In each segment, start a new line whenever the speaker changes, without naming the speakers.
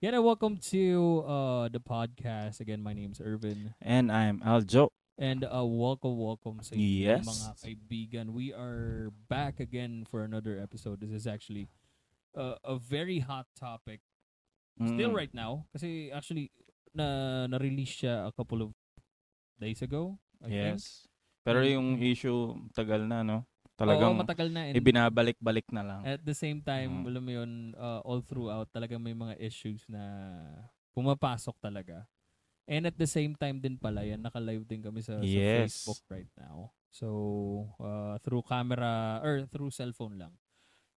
Yeah, and welcome to uh the podcast. Again, my name's Irvin.
And I'm Aljo.
And uh, welcome, welcome sa
Yes.
mga kaibigan. We are back again for another episode. This is actually uh, a very hot topic still
Mm.
right now kasi actually na na-release siya a couple of days ago. I think.
Yes. Pero
And-
yung issue, tagal na, no?
Oo,
Talagang
matagal na. and
ibinabalik-balik na lang.
At the same time,
Mm.
alam mo yun, uh, all throughout, talagang may mga issues na pumapasok talaga. And at the same time din pala, yan, naka-live din kami sa, sa
Yes.
Facebook right now. So, uh, through camera, or through cellphone lang.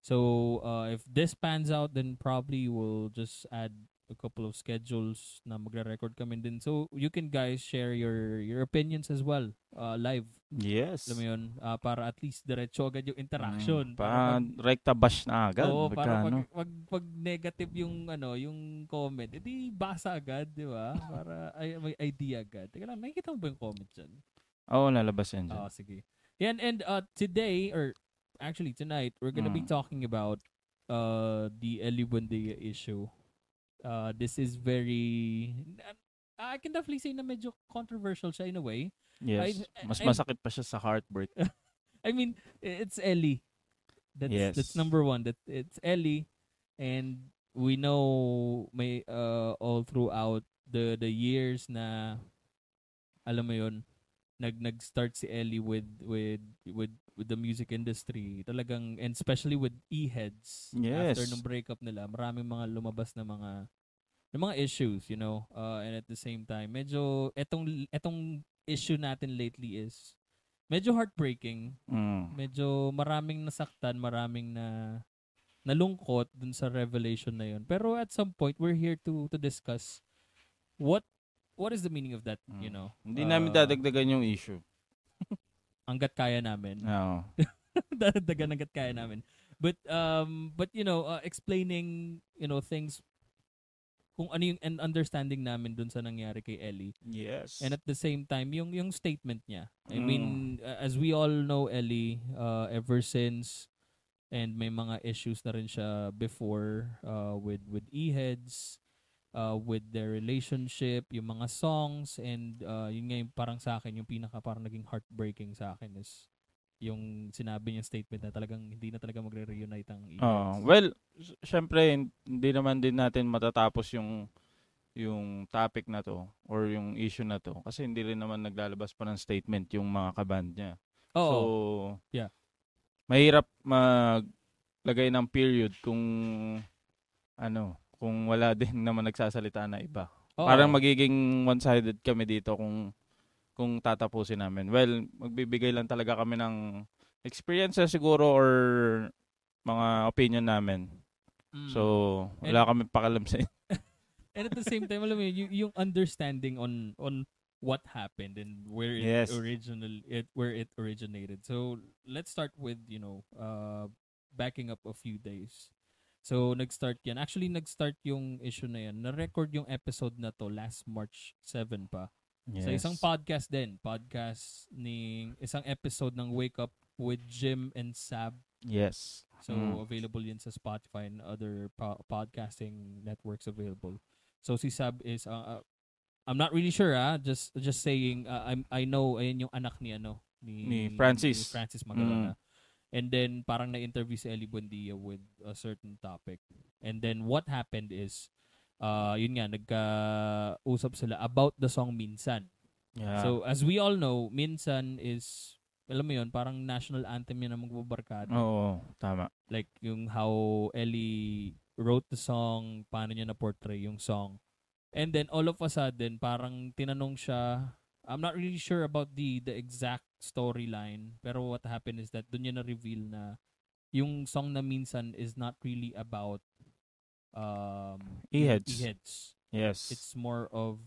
So, uh, if this pans out, then probably we'll just add a couple of schedules na magre-record kami din. So, you can guys share your your opinions as well, uh, live.
Yes.
Alam mo yun, uh, para at least diretso agad yung interaction.
Mm, Para rekta bash na agad.
Oo, para pag,
ano.
pag, pag negative yung ano, yung comment, edi basa agad, di ba? Para ay, may idea agad. Teka lang, nakikita mo ba yung comment dyan?
Oo, lalabas yan dyan.
Oo, sige. Yan, and uh, today, or actually tonight, we're gonna be
Mm.
talking about uh, the Eli Buendia issue. Uh, this is very... I can definitely say na medyo controversial siya in a way.
yes.
I-
Mas masakit pa siya sa heartbreak.
I mean, it's Ellie. That's
Yes.
that's number one. That it's Ellie, and we know may uh all throughout the the years na alam mo yon nag nag-start si Ellie with with with with the music industry talagang and especially with e-heads
Yes.
after nung breakup nila maraming mga lumabas na mga na mga issues you know uh, and at the same time medyo etong etong issue natin lately is medyo heartbreaking
Mm.
medyo maraming nasaktan, maraming na nalungkot dun sa revelation na yun. Pero at some point, we're here to to discuss what what is the meaning of that, you
Mm.
know?
Hindi namin
Uh,
dadagdagan yung issue.
Hanggat kaya namin.
Oo.
Dadagdagan hanggat kaya namin. But um but you know, uh, explaining, you know, things kung ano yung and understanding namin dun sa nangyari kay Ellie.
Yes.
And at the same time, yung yung statement niya. I
Mm.
mean, uh, as we all know Ellie, uh, ever since and may mga issues na rin siya before uh, with with e-heads, uh, with their relationship, yung mga songs and uh, yun nga yung parang sa akin yung pinaka parang naging heartbreaking sa akin is yung sinabi niya statement na talagang hindi na talaga magre-reunite ang e-heads.
Oo. well, syempre hindi naman din natin matatapos yung yung topic na to or yung issue na to kasi hindi rin naman naglalabas pa ng statement yung mga kaband niya.
Oo.
So,
Yeah.
Mahirap maglagay ng period kung ano, kung wala din naman nagsasalita na iba.
Oo.
Parang magiging one-sided kami dito kung kung tatapusin namin. Well, magbibigay lang talaga kami ng experiences siguro or mga opinion namin.
Mm.
So, wala kami pakalam sa
and at the same time alam mo yun, yung, yung understanding on on what happened and where it
Yes.
original it where it originated so let's start with you know uh backing up a few days so nag-start yan actually nag-start yung issue na yan na-record yung episode na to last March 7 pa sa isang podcast din podcast ni isang episode ng Wake Up with Jim and Sab
Yes.
So
Mm.
available yan sa Spotify and other po- podcasting networks available. So si Sab is uh, uh, I'm not really sure ah, just just saying uh, I'm I know ayun yung anak ni ano ni,
Ni Francis.
ni Francis Magalona. And then parang na-interview si Ellie Buendia with a certain topic. And then what happened is uh yun nga nagka-usap sila about the song Minsan.
Yeah.
So as we all know, Minsan is alam mo yun, parang national anthem yun na magbabarkada
Oo, tama.
like yung how Ellie wrote the song, paano niya na-portray yung song. And then all of a sudden, parang tinanong siya, I'm not really sure about the the exact storyline, pero what happened is that doon niya na-reveal na yung song na minsan is not really about um,
E-heads.
E-heads.
Yes.
It's more of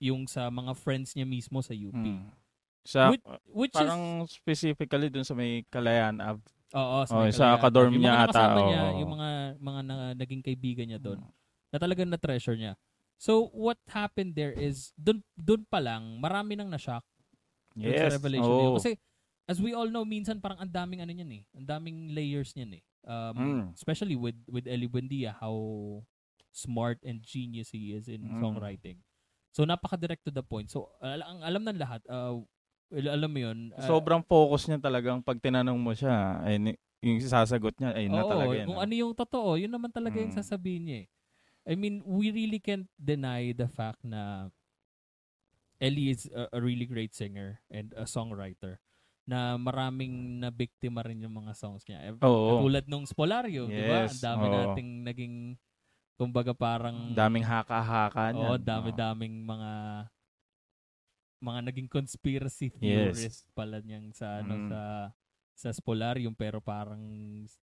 yung sa mga friends niya mismo sa UP.
Mm. Sa,
Which- Which
parang specifically dun sa may Kalayaan Ave.
is, oo,
oh,
may
sa kadorm
yung
niya
mga
ata,
nakasama niya,
oo.
yung mga, mga na, naging kaibigan niya doon,
Mm.
na talagang na-treasure niya. So, what happened there is, doon doon pa lang, marami nang na-shock dun
Yes.
sa revelation.
Oh.
Kasi, as we all know, minsan parang ang daming ano niyan eh. Ang daming layers niyan eh. Um,
Mm.
Especially with with Ellie Buendia, how smart and genius he is in
Mm.
songwriting. So, napaka-direct to the point. So, al- ang alam ng lahat, uh, well, alam mo yun. uh,
Sobrang focus niya talagang pag tinanong mo siya, ay, yung sasagot niya, ay na
oo,
talaga yan.
kung
ah.
ano yung totoo, yun naman talaga yung
Mm.
sasabihin niya eh. I mean, we really can't deny the fact na Ellie is a, a really great singer and a songwriter na maraming na biktima rin yung mga songs niya.
Oo.
Katulad nung Spolario, di ba? Ang
Yes,
dami
oo.
nating naging kumbaga parang
Daming haka-haka niya.
Oo, dami-daming mga mga naging conspiracy
Yes.
theorist pala niyang sa ano
Mm.
sa sa Spolarium pero parang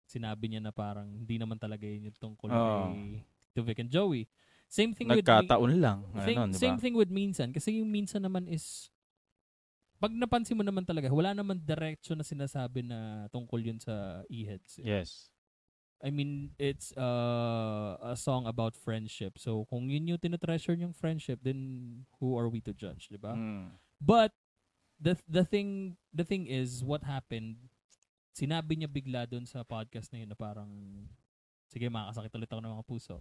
sinabi niya na parang hindi naman talaga yun yung tungkol
Oo.
kay to Vic and Joey. Same thing with
Nagkataon lang.
Same,
Ano, di ba?
same thing with Minsan. Kasi yung Minsan naman is, pag napansin mo naman talaga, wala naman direction na sinasabi na tungkol yun sa e-heads. eh.
Yes.
I mean, it's uh, a song about friendship. So, kung yun yung tinatreasure yung friendship, then who are we to judge, di ba?
Mm.
But, the the thing the thing is, what happened, sinabi niya bigla doon sa podcast na yun na parang, sige, makakasakit ulit ako ng mga puso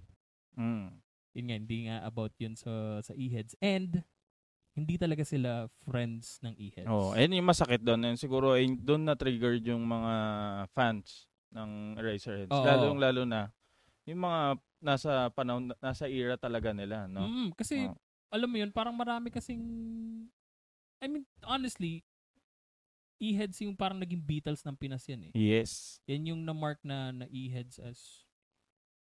Mm.
yun nga, hindi nga about yun sa, sa e-heads. And, hindi talaga sila friends ng e-heads.
Oh, ayun yung masakit doon. And siguro ay doon na triggered yung mga fans ng Eraserheads.
Oo.
Lalo lalo na yung mga nasa panahon nasa era talaga nila, no?
Mm, kasi,
Oh.
alam mo yun, parang marami kasing, I mean, honestly, e-heads yung parang naging Beatles ng Pinas yan eh.
Yes.
Yan yung na-mark na, na e-heads as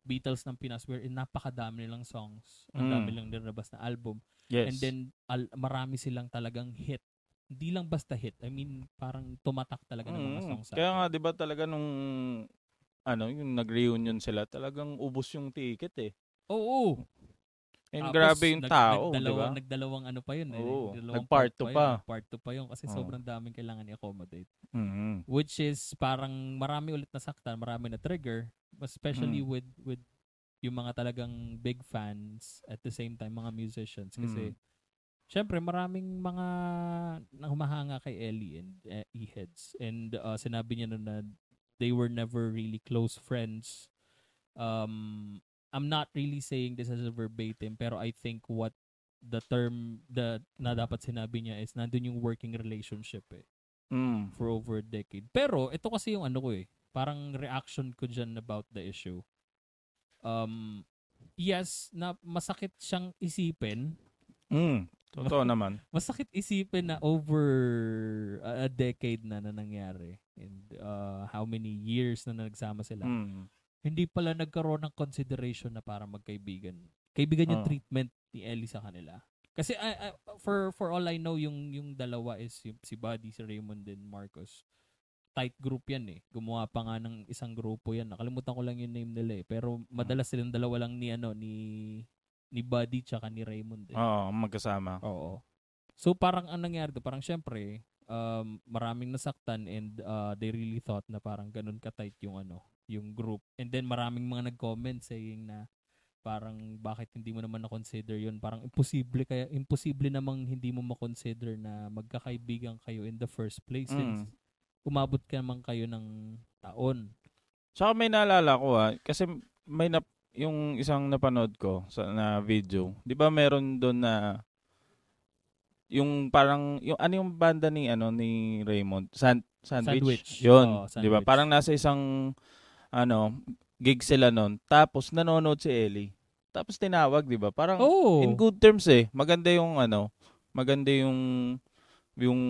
Beatles ng Pinas wherein napakadami nilang songs. Ang
Mm.
dami lang nilabas na album.
Yes.
And then, al- marami silang talagang hit. Hindi lang basta hit. I mean, parang tumatak talaga ng mga
Mm.
songs.
Kaya nga 'di ba talaga nung ano, yung nag-reunion sila, talagang ubos yung ticket eh.
Oo.
And
Tapos,
grabe yung
nag-
tao, 'di ba?
nagdalawang, Nagdalawang ano pa yun. Eh.
Oo,
Nagdalawang
nag-part
part
two
yun,
pa.
Part 2 pa yun kasi
Oo.
sobrang daming kailangan i-accommodate.
Mhm.
Which is parang marami ulit na saktan, marami na trigger. Especially
Mm.
with with yung mga talagang big fans at the same time mga musicians. Kasi
Mm.
syempre maraming mga na humahanga kay Ellie and uh, E-Heads. And uh, sinabi niya nun na they were never really close friends. Um, I'm not really saying this as a verbatim, pero I think what the term the na dapat sinabi niya is nandun yung working relationship eh,
Mm.
for over a decade. Pero ito kasi yung ano ko eh, parang reaction ko dyan about the issue. Um, yes, na masakit siyang isipin
Mm. Totoo naman.
masakit isipin na over a decade na na nangyari and uh, how many years na nagsama sila.
Mm.
Hindi pala nagkaroon ng consideration na para magkaibigan. Kaibigan yung
Oo.
treatment ni Ellie sa kanila. Kasi I- I- for for all I know yung yung dalawa is yung, si Buddy, si Raymond and Marcos. Tight group yan eh. Gumawa pa nga ng isang grupo yan. Nakalimutan ko lang yung name nila eh. Pero madalas silang dalawa lang ni ano ni ni Buddy tsaka ni Raymond eh.
Oo, magkasama.
Oo. So parang ang nangyari to, parang syempre, um, maraming nasaktan and uh, they really thought na parang ganun ka-tight yung ano, yung group. And then maraming mga nag-comment saying na parang bakit hindi mo naman na-consider yun. Parang imposible kaya imposible namang hindi mo ma-consider na magkakaibigan kayo in the first place since
Mm.
umabot ka naman kayo ng taon.
Tsaka may naalala ko ah, kasi may na, yung isang napanood ko sa na video. 'Di ba meron doon na yung parang yung ano yung banda ni ano ni Raymond San, Sandwich.
Sandwich.
Yun,
Oo,
'di ba? Parang nasa isang ano gig sila noon. Tapos nanonood si Ellie. Tapos tinawag, 'di ba? Parang
Oh.
in good terms eh. Maganda yung ano, maganda yung yung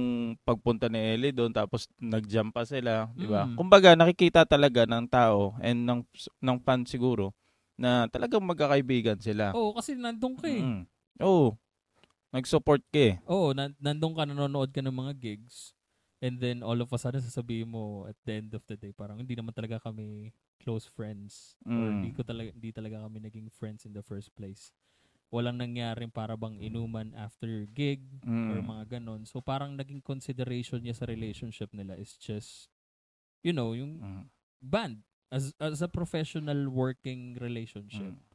pagpunta ni Ellie doon tapos nag-jump pa sila, 'di ba?
Mm.
Kumbaga nakikita talaga ng tao and ng ng fan siguro na talagang magkakaibigan sila.
Oo, kasi nandun ka eh.
Mm. Oo. Nag-support ka eh.
Oo, nan- nandun ka, nanonood ka ng mga gigs. And then all of a sudden sasabihin mo at the end of the day, parang hindi naman talaga kami close friends or
Mm.
hindi ko talaga hindi talaga kami naging friends in the first place. Walang nangyaring para bang inuman after gig or
Mm.
mga ganon. So parang naging consideration niya sa relationship nila is just you know, yung
Mm.
band as as a professional working relationship.
Mm.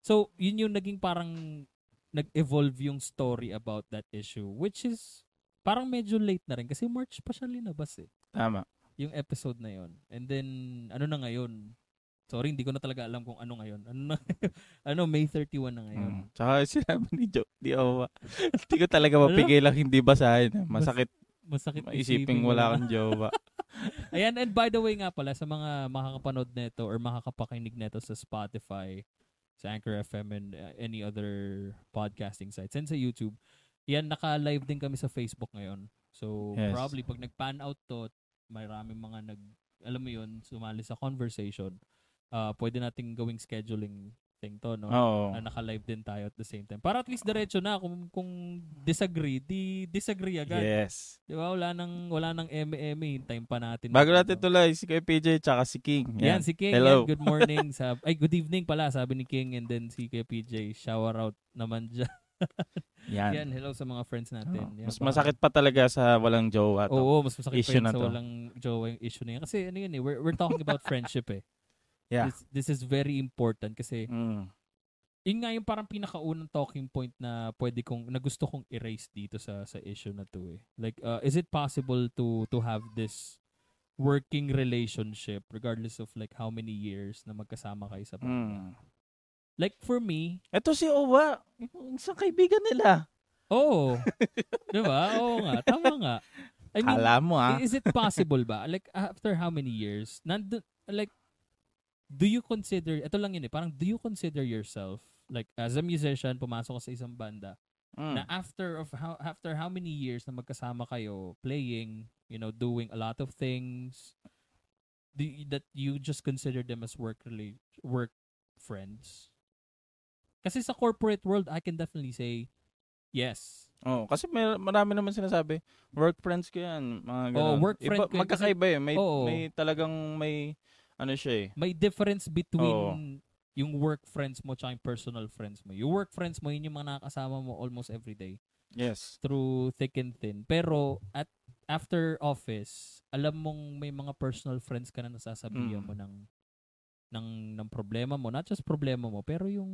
So, yun yung naging parang nag-evolve yung story about that issue which is parang medyo late na rin kasi March pa siya linabas eh
Tama.
yung episode na yon. And then ano na ngayon? Sorry, hindi ko na talaga alam kung ano ngayon. Ano na ano May 31 na ngayon.
Mm. Tsaka sinabi ni Joe, di ako, hindi ko talaga mapigil lang hindi basahin. Masakit
Masakit
maisiping wala kang jowa.
Ayan, and by the way nga pala, sa mga makakapanood nito or makakapakinig nito sa Spotify, sa Anchor FM and uh, any other podcasting sites, and sa YouTube, yan, naka-live din kami sa Facebook ngayon. So,
Yes.
probably, pag nag-pan out to, maraming mga nag, alam mo yun, sumali sa conversation, uh, pwede nating gawing scheduling thing to, no?
Oo.
Na naka-live din tayo at the same time. Para at least diretso na kung kung disagree, di disagree agad.
Yes.
Di ba? Wala nang wala nang eme-eme, hintayin pa natin.
Bago
na-
natin tuloy, si Kuya PJ tsaka si King.
Yan, si King.
Hello.
Yan, good morning. Sab ay, good evening pala, sabi ni King and then si Kuya PJ. Shower out naman dyan.
Yan.
Yan, hello sa mga friends natin.
Oo.
Yan,
Mas
baka-
masakit pa talaga sa walang jowa to.
Oo, mas masakit
issue
pa yun
na
sa
to.
walang jowa yung issue na yan. Kasi ano yun eh, we're, we're talking about friendship eh.
Yeah.
This, this is very important kasi
Mm.
yun nga yung parang pinakaunang talking point na pwede kong na gusto kong erase dito sa sa issue na to eh. Like uh, is it possible to to have this working relationship regardless of like how many years na magkasama kayo sa?
Mm.
Like for me,
Ito si Owa, isang kaibigan nila.
oh, 'di ba? Oo nga, tama nga. I mean,
Kala mo ah.
is it possible ba? Like after how many years? Nandun, like do you consider ito lang yun eh, parang do you consider yourself like as a musician pumasok ka sa isang banda
Mm.
na after of how after how many years na magkasama kayo playing, you know, doing a lot of things do you- that you just consider them as work rela- work friends? Kasi sa corporate world, I can definitely say yes.
Oh, kasi may marami naman sinasabi, work friends ko yan, mga
Oo,
ganun.
work
Iba-
friend ko yan
Magkakaiba eh. May,
Oo.
may talagang may, ano siya eh.
May difference between
Oo.
yung work friends mo tsaka yung personal friends mo. Yung work friends mo, yun yung mga nakakasama mo almost every day.
Yes.
through thick and thin. Pero at after office, alam mong may mga personal friends ka na nasasabihan
Mm.
mo ng ng ng problema mo, not just problema mo, pero yung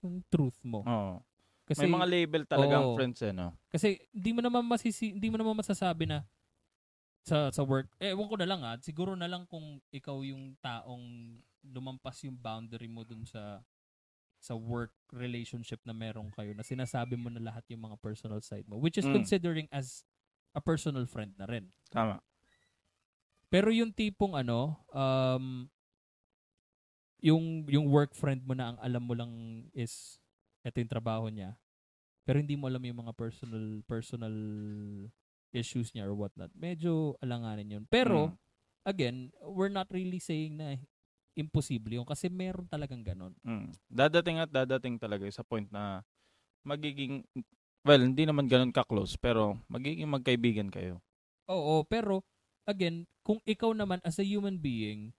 yung truth mo.
Oo.
Kasi
may mga label talaga ang friends eh, no?
kasi hindi mo naman masisi, hindi mo naman masasabi na sa sa work, eh, ewan ko na lang ah, siguro na lang kung ikaw yung taong lumampas yung boundary mo dun sa sa work relationship na meron kayo na sinasabi mo na lahat yung mga personal side mo which is
Mm.
considering as a personal friend na rin.
Tama.
Pero yung tipong ano, um, yung, yung work friend mo na ang alam mo lang is ito yung trabaho niya. Pero hindi mo alam yung mga personal personal issues niya or whatnot. Medyo alanganin yun. Pero,
Mm.
again, we're not really saying na imposible yun kasi meron talagang ganon.
Mm. Dadating at dadating talaga sa point na magiging, well, hindi naman ganun ka-close, pero magiging magkaibigan kayo.
Oo, pero again, kung ikaw naman as a human being,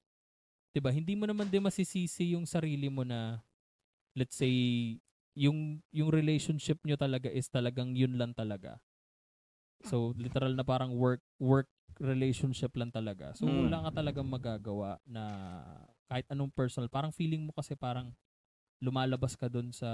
'di ba, hindi mo naman din masisisi yung sarili mo na let's say yung yung relationship nyo talaga is talagang yun lang talaga. So literal na parang work work relationship lang talaga. So
Mm.
wala ka talagang magagawa na kahit anong personal. Parang feeling mo kasi parang lumalabas ka doon sa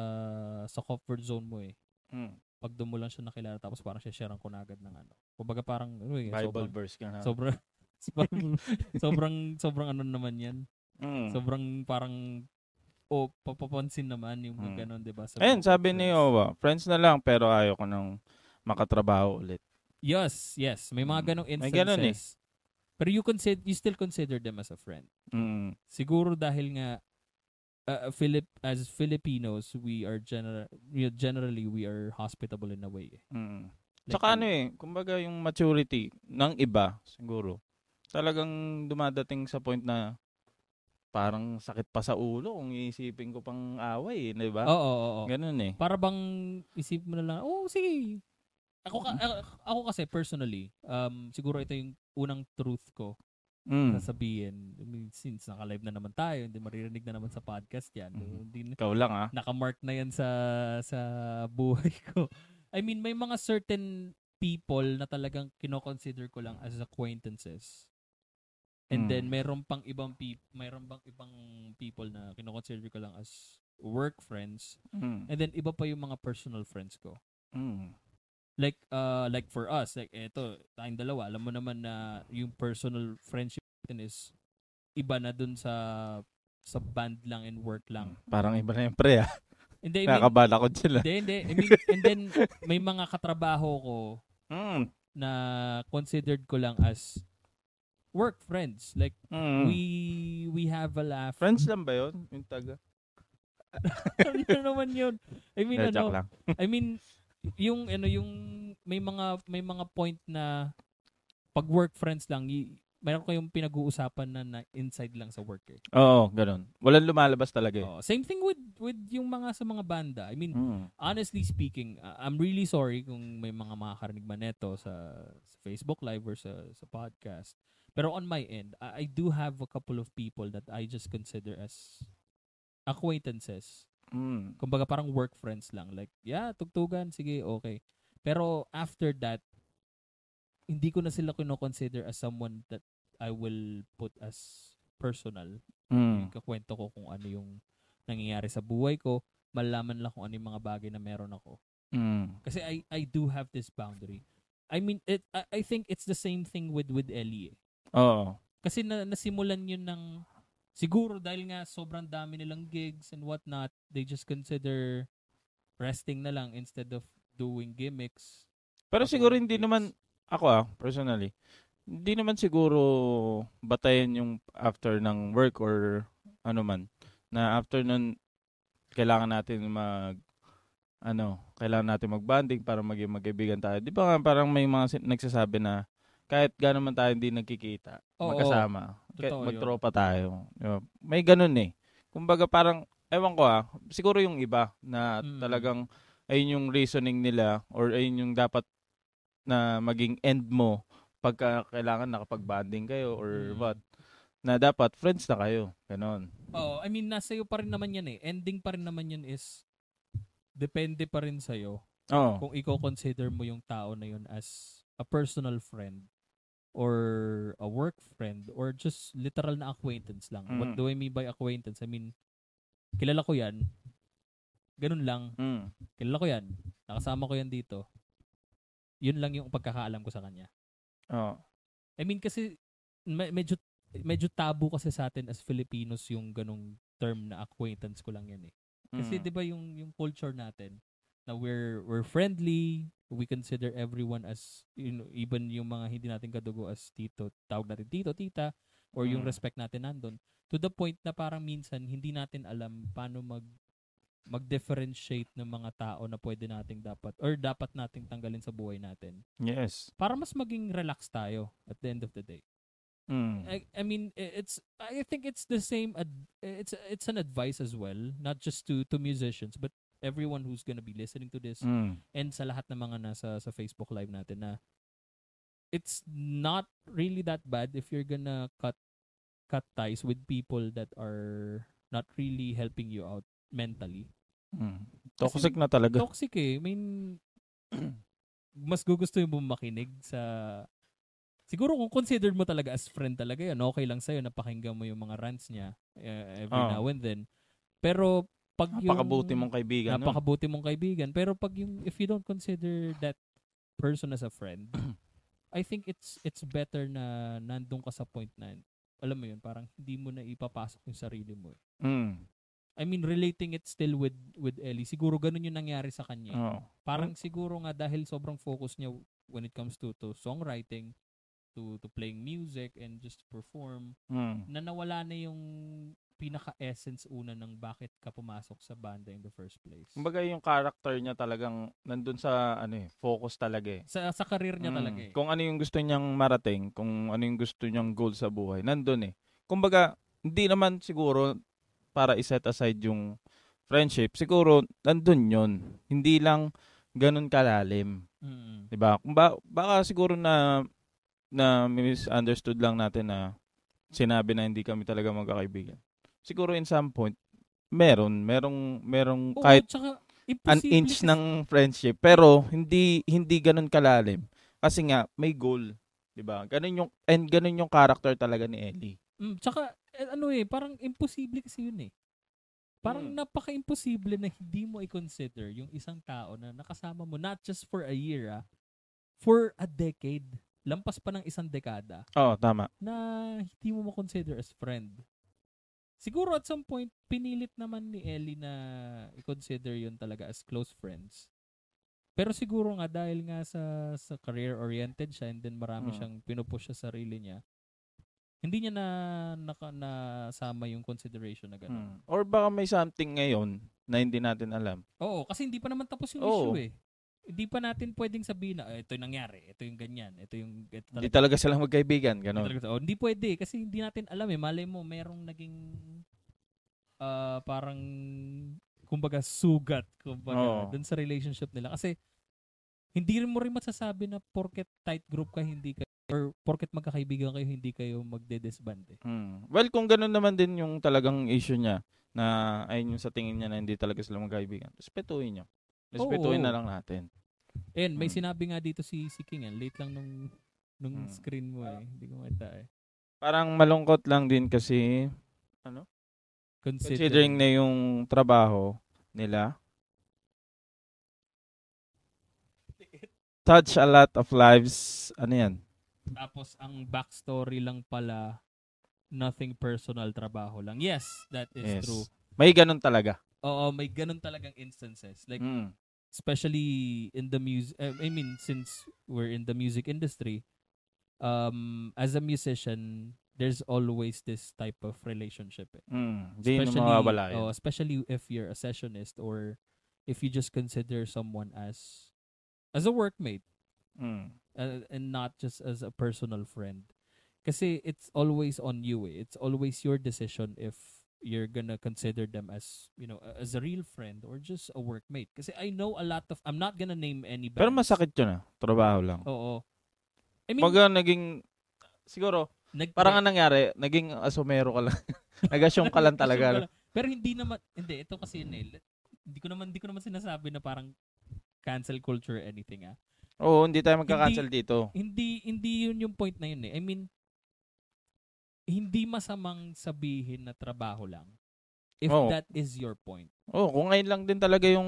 sa comfort zone mo eh.
Mm.
Pag doon mo lang siya nakilala tapos parang share ko na agad ng ano. Kumbaga parang ano eh,
Bible
sobrang-
verse ka na.
Sobrang sobrang sobrang sobrang ano naman 'yan.
Mm.
Sobrang parang o papapansin naman yung mga
Mm.
ganun, 'di ba? sa
Ayun, sabi ni
friends.
Owa, friends na lang pero ayaw ko nang makatrabaho ulit.
Yes, yes, may mga
Mm.
ganong
May
instances.
ganun eh.
Pero you consider you still consider them as a friend.
Mm.
Siguro dahil nga uh, Philip as Filipinos, we are general generally we are hospitable in a way. eh.
Mm.
Like,
Tsaka ano eh, kumbaga yung maturity ng iba, siguro, talagang dumadating sa point na parang sakit pa sa ulo kung iisipin ko pang away, eh, di ba?
Oo, oo, oo.
Ganun eh.
Para bang isip mo na lang, oh, sige. Ako, ka- ako- ako kasi personally, um, siguro ito yung unang truth ko
Mm.
sasabihin. I mean, since naka-live na naman tayo, hindi maririnig na naman sa podcast yan.
Mhm.
Hindi,
Ikaw lang ah.
nakamark na yan sa sa buhay ko. I mean, may mga certain people na talagang kino-consider ko lang as acquaintances. And
Mm.
then meron pang ibang peop mayroon bang ibang people na kino-consider ko lang as work friends.
Mm.
And then iba pa yung mga personal friends ko.
Mm.
Like uh like for us, like eto, tayong dalawa, alam mo naman na yung personal friendship natin is iba na dun sa sa band lang and work lang.
Parang iba na yung pre ah.
Hindi, I mean,
Nakakabala ko sila.
hindi, hindi. I mean, and then may mga katrabaho ko
Mm.
na considered ko lang as work friends. Like
Mm.
we we have a laugh.
Friends lang ba yun? Yung taga?
ano naman yun? I mean,
Eh,
ano,
lang.
I mean, yung ano yung may mga may mga point na pag work friends lang, y- mayroon kayong pinag-uusapan na, na inside lang sa work eh.
Oo, ganun. Walang lumalabas talaga eh.
Oh, same thing with with yung mga sa mga banda. I mean,
Mm.
honestly speaking, uh, I'm really sorry kung may mga makakarinig man neto sa, sa Facebook Live or sa, sa podcast. Pero on my end, I, I do have a couple of people that I just consider as acquaintances.
Mm.
Kumbaga parang work friends lang. Like, yeah, tugtugan, sige, okay. Pero after that, hindi ko na sila kino-consider as someone that I will put as personal.
Mm.
Kakwento ko kung ano yung nangyayari sa buhay ko. Malaman lang kung ano yung mga bagay na meron ako.
Mm.
Kasi I I do have this boundary. I mean, it I, I think it's the same thing with with Ellie. eh.
Oo.
Kasi na, nasimulan yun ng siguro dahil nga sobrang dami nilang gigs and whatnot, they just consider resting na lang instead of doing gimmicks.
Pero siguro hindi
gigs.
naman, ako ah, personally, hindi naman siguro batayan yung after ng work or ano man, na after nun, kailangan natin mag, ano, kailangan natin mag-bonding para maging magkaibigan tayo. Di ba nga parang may mga nagsasabi na kahit gano'n man tayo hindi nagkikita,
Oo,
magkasama,
Totoo
kahit magtropa tayo. May ganun eh. Kumbaga parang, ewan ko ah, siguro yung iba na
Mm.
talagang ayun yung reasoning nila or ayun yung dapat na maging end mo pagka kailangan nakapag-bonding kayo or
Mm.
what na dapat friends na kayo ganon
Oo, I mean, nasa iyo pa rin naman yan eh. Ending pa rin naman yan is depende pa rin sa'yo
oh
kung i-consider mo yung tao na yun as a personal friend or a work friend or just literal na acquaintance lang. What
Mm.
do I mean by acquaintance? I mean, kilala ko yan. Ganun lang.
mm.
Kilala ko yan. Nakasama ko yan dito. Yun lang yung pagkakaalam ko sa kanya.
oh
I mean kasi me- medyo medyo tabu kasi sa atin as Filipinos yung ganung term na acquaintance ko lang yan eh. Kasi
Mm.
'di ba yung yung culture natin na we're we're friendly, we consider everyone as you know, even yung mga hindi natin kadugo as tito, tawag natin tito, tita or yung
Mm.
respect natin nandun to the point na parang minsan hindi natin alam paano mag mag-differentiate ng mga tao na pwede nating dapat or dapat nating tanggalin sa buhay natin
yes
para mas maging relax tayo at the end of the day.
mm.
I, I mean it's I think it's the same ad, it's it's an advice as well not just to to musicians but everyone who's gonna be listening to this
Mm.
and sa lahat ng mga nasa sa Facebook live natin na it's not really that bad if you're gonna cut cut ties with people that are not really helping you out mentally.
Mm. toxic na talaga
Toxic eh. I mean, mas gugustuhin mo makinig sa... Siguro kung considered mo talaga as friend talaga yan, okay lang sa'yo na pakinggan mo yung mga rants niya uh, every
Oo.
now and then. Pero pag yung...
napakabuti mong kaibigan.
Napakabuti mong kaibigan. Pero pag yung... If you don't consider that person as a friend, I think it's it's better na nandun ka sa point na alam mo yun, parang hindi mo na ipapasok yung sarili mo. eh.
mm.
I mean, relating it still with with Ellie, siguro ganun yung nangyari sa kanya.
oh
Parang siguro nga dahil sobrang focus niya when it comes to to songwriting, to to playing music and just perform,
mm.
na nawala na yung pinaka-essence una ng bakit ka pumasok sa banda in the first place.
kumbaga yung character niya talagang nandun sa ano eh focus talaga eh
Sa sa career niya
Mm.
talaga eh.
Kung ano yung gusto niyang marating, kung ano yung gusto niyang goal sa buhay, nandun eh. Kumbaga, hindi naman siguro para iset aside yung friendship, siguro nandun yun. Hindi lang ganun kalalim.
Mm.
'Di ba? Kung ba, baka siguro na na misunderstood lang natin na sinabi na hindi kami talaga magkakaibigan. Siguro in some point, meron, merong, merong
Oo,
kahit
tsaka,
an inch ng friendship, pero hindi hindi ganun kalalim. Kasi nga may goal, 'di ba? Ganun yung and ganun yung character talaga ni Ellie.
Mm, tsaka, ano eh, parang imposible kasi yun eh. Parang
Mm.
napaka-imposible na hindi mo i-consider yung isang tao na nakasama mo not just for a year ah, for a decade. Lampas pa ng isang dekada
Oo, tama.
na hindi mo ma-consider as friend. Siguro at some point, pinilit naman ni Ellie na i-consider yun talaga as close friends. Pero siguro nga dahil nga sa sa career-oriented siya and then marami
Mm.
siyang pinupush sa sarili niya, hindi niya na naka, nasama yung consideration na gano'n.
Mm. Or baka may something ngayon na hindi natin alam.
Oo, kasi hindi pa naman tapos yung
Oo.
issue eh. Hindi pa natin pwedeng sabihin na "Ah, ito yung nangyari, ito yung ganyan, ito yung ito
Hindi
talaga-
talaga sila magkaibigan,
Hindi
ganun.
talaga- oh, hindi pwede kasi hindi natin alam eh. Malay mo merong naging ah, parang kumbaga sugat kumbaga
Oo.
dun sa relationship nila kasi hindi rin mo rin masasabi na porket tight group ka hindi kayo or porket magkakaibigan kayo hindi kayo magde-disband eh.
Mm. Well, kung ganun naman din yung talagang issue niya na ayun yung sa tingin niya na hindi talaga sila magkaibigan, respetuhin niyo. Respetuhin na lang natin.
And may
Mm.
sinabi nga dito si si King, eh, late lang nung nung
Mm.
screen mo eh. Hindi ko makita eh.
Parang malungkot lang din kasi considering na yung trabaho nila touch a lot of lives. Ano yan?
Tapos ang backstory lang pala nothing personal trabaho lang. Yes, that is
Yes.
true.
May ganun talaga.
Oo, may ganun talagang instances. Like
Mm.
especially in the music I mean since we're in the music industry um as a musician there's always this type of relationship. eh.
Mm. Na mawawala yun.
oh, especially if you're a sessionist or if you just consider someone as as a workmate
Mm.
Uh, and not just as a personal friend. Kasi it's always on you. Eh. It's always your decision if you're gonna consider them as, you know, as a real friend or just a workmate. Kasi I know a lot of, I'm not gonna name any bands.
Pero masakit yun ah. Trabaho lang.
Oo. I mean,
Pag naging, siguro,
nag-
parang ang nangyari, naging asumero ka lang. Nag-assume ka lang talaga.
Pero hindi naman, hindi, ito kasi yun eh. Hindi ko naman, hindi ko naman sinasabi na parang cancel culture or anything ah.
Oo, hindi tayo magka-cancel dito.
hindi hindi yun yung point na yun eh. I mean, hindi masamang sabihin na trabaho lang. If
Oo.
that is your point.
Oo, kung ngayon lang din talaga yung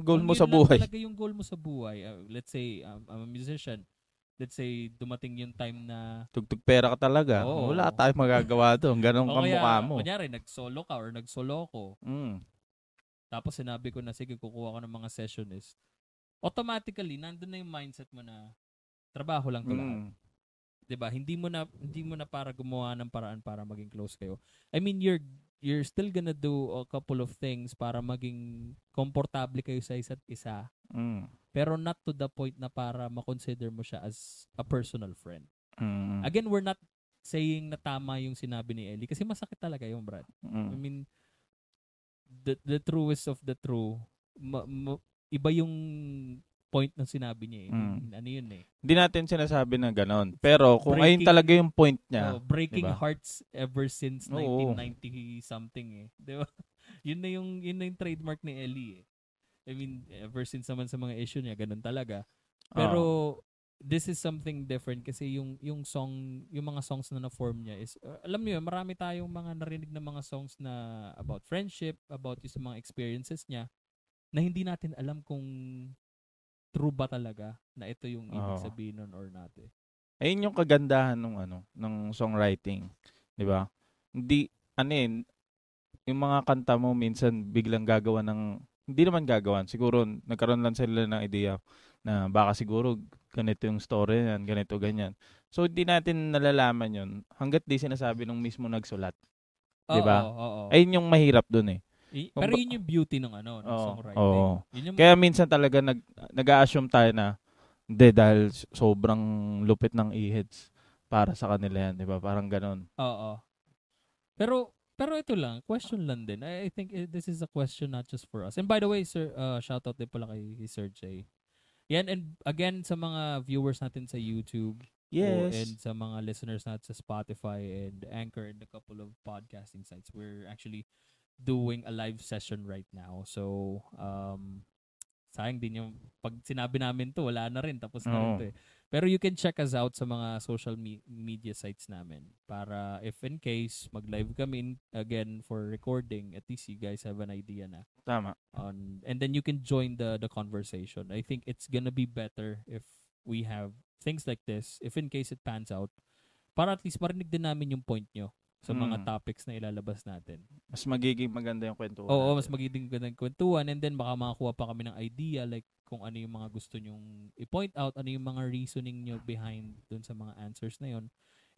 goal
Kung
mo sa
lang
buhay.
talaga yung goal mo sa buhay. Uh, let's say, um, I'm a musician. Let's say, dumating yung time na
Tugtog pera ka talaga.
Oo.
Wala tayong magagawa doon. Ganun
o
ka
kaya,
mukha mo.
kunyari, nag-solo ka or nag-solo ko.
Mm.
Tapos sinabi ko na, sige, kukuha ko ng mga sessionist. Automatically, nandun na yung mindset mo na trabaho lang to lahat.
Mm.
'di ba? Hindi mo na hindi mo na para gumawa ng paraan para maging close kayo. I mean, you're you're still gonna do a couple of things para maging komportable kayo sa isa't isa,
Mm.
pero not to the point na para ma-consider mo siya as a personal friend.
Mm.
Again, we're not saying na tama yung sinabi ni Ellie kasi masakit talaga yung Brad. I
Mm.
mean, the the truest of the true, ma- ma- iba yung point ng sinabi niya eh.
Mm.
Ano yun eh.
Hindi natin sinasabi na ganon. Pero kung ayun
Breaking-
talaga yung point niya,
Oh, breaking
diba?
hearts ever since
Oo.
1990 something eh. 'Di ba? yun na yung yun na yung trademark ni Ellie eh. I mean, ever since naman sa mga issue niya, ganun talaga. Pero this is something different kasi yung yung song, yung mga songs na na-form niya is uh, alam niyo, marami tayong mga narinig na mga songs na about friendship, about yung mga experiences niya na hindi natin alam kung true ba talaga na ito yung ibig sabihin nun or not eh.
ayun yung kagandahan ng ano, ng songwriting, 'di ba? Hindi ano eh, yung mga kanta mo minsan biglang gagawa ng hindi naman gagawan. Siguro nagkaroon lang sila ng idea na baka siguro ganito yung story yan, ganito ganyan. So hindi natin nalalaman 'yon hangga't di sinasabi nung mismo nagsulat. Di ba? Ayun yung mahirap dun eh.
I- pero yun yung beauty ng ano, ng
Oo,
songwriting.
oo.
Yun yung,
Kaya minsan talaga nag nag-assume tayo na hindi dahil sobrang lupit ng e-heads para sa kanila yan, 'di ba? Parang ganun.
oo. Pero pero ito lang, question lang din. I, I think eh, this is a question not just for us. And by the way, sir, uh, shout out din pala kay, kay Sir Jay. Yan, and again, sa mga viewers natin sa YouTube,
Yes.
and sa mga listeners natin sa Spotify and Anchor and a couple of podcasting sites. We're actually doing a live session right now. So, um, sayang din yung pag sinabi namin to, wala na rin. Tapos na rin to eh. Pero you can check us out sa mga social me- media sites namin para if in case mag-live kami in- again for recording, at least you guys have an idea na
Tama.
on and then you can join the the conversation. I think it's gonna be better if we have things like this, if in case it pans out, para at least marinig din namin yung point nyo sa mga
Mm.
topics na ilalabas natin.
Mas magiging maganda yung kwento.
Oo, mas magiging gandang kwentuhan and then baka makakuha pa kami ng idea like kung ano yung mga gusto nyong i-point out, ano yung mga reasoning nyo behind dun sa mga answers na yon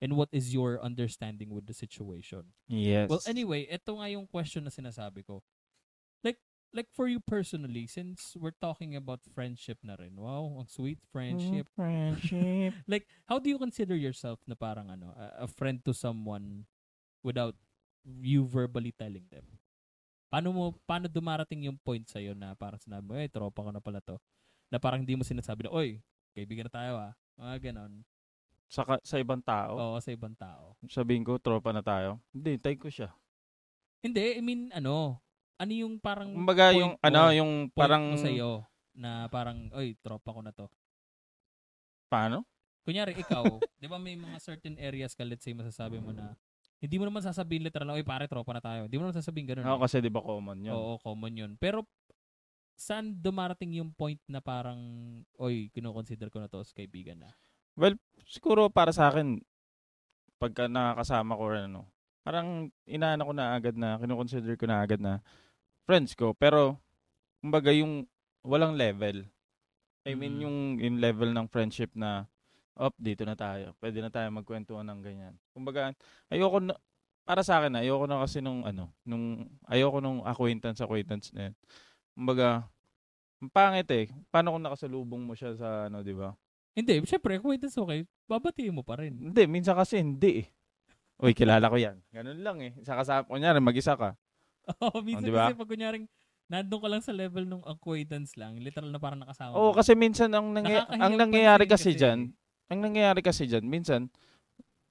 and what is your understanding with the situation.
Yes.
Well, anyway, ito nga yung question na sinasabi ko. Like, like for you personally, since we're talking about friendship na rin, wow, ang sweet friendship.
Mm, Friendship.
Like, how do you consider yourself na parang ano, a, a friend to someone without you verbally telling them? Paano mo, paano dumarating yung point sa'yo na parang sinabi mo, eh, tropa ko na pala to. Na parang hindi mo sinasabi na, oy, kaibigan na tayo ah. Mga ganon.
sa, sa ibang tao.
Oo, sa ibang tao.
Sabihin ko, tropa na tayo. Hindi, tay ko siya.
Hindi, I mean, ano, ano yung parang
Kumbaga
point
yung,
mo?
ano, yung
point
parang,
mo sa'yo na parang, oy, tropa ko na to.
paano?
Kunyari, ikaw, di ba may mga certain areas ka, let's say, masasabi mo na, hindi mo naman sasabihin literal na, oy, pare, tropa na tayo. Hindi mo naman sasabihin ganun.
Oo,
eh.
kasi di ba common yun?
Oo, common yun. Pero, saan dumarating yung point na parang, oy, kinoconsider ko na to as kaibigan na?
Siguro para sa akin, pagka nakakasama ko or ano, parang inaano ko na agad na, kinukonsider ko na agad na friends ko. Pero, kumbaga yung walang level. I mean,
Mm.
yung, yung level ng friendship na, up, dito na tayo. Pwede na tayo magkwentuhan ng ganyan. Kumbaga, ayoko na, para sa akin, ayoko na kasi nung, ano, nung, ayoko nung acquaintance, acquaintance na yun. Kumbaga, ang pangit eh. Paano kung nakasalubong mo siya sa, ano, di ba?
Hindi, syempre, acquaintance okay, babatiin mo pa rin.
Hindi, minsan kasi hindi eh. Uy, kilala ko yan. Ganun lang eh. Isa kasama, kunyari, mag-isa ka.
Oo, minsan
Oh, di ba?
kasi pag kunyaring, nandun ka lang sa level ng acquaintance lang, literal na parang nakasama
Oo,
mo.
kasi minsan ang, nangy- ang nangyayari
pansin
kasi dyan, ang nangyayari kasi dyan, minsan,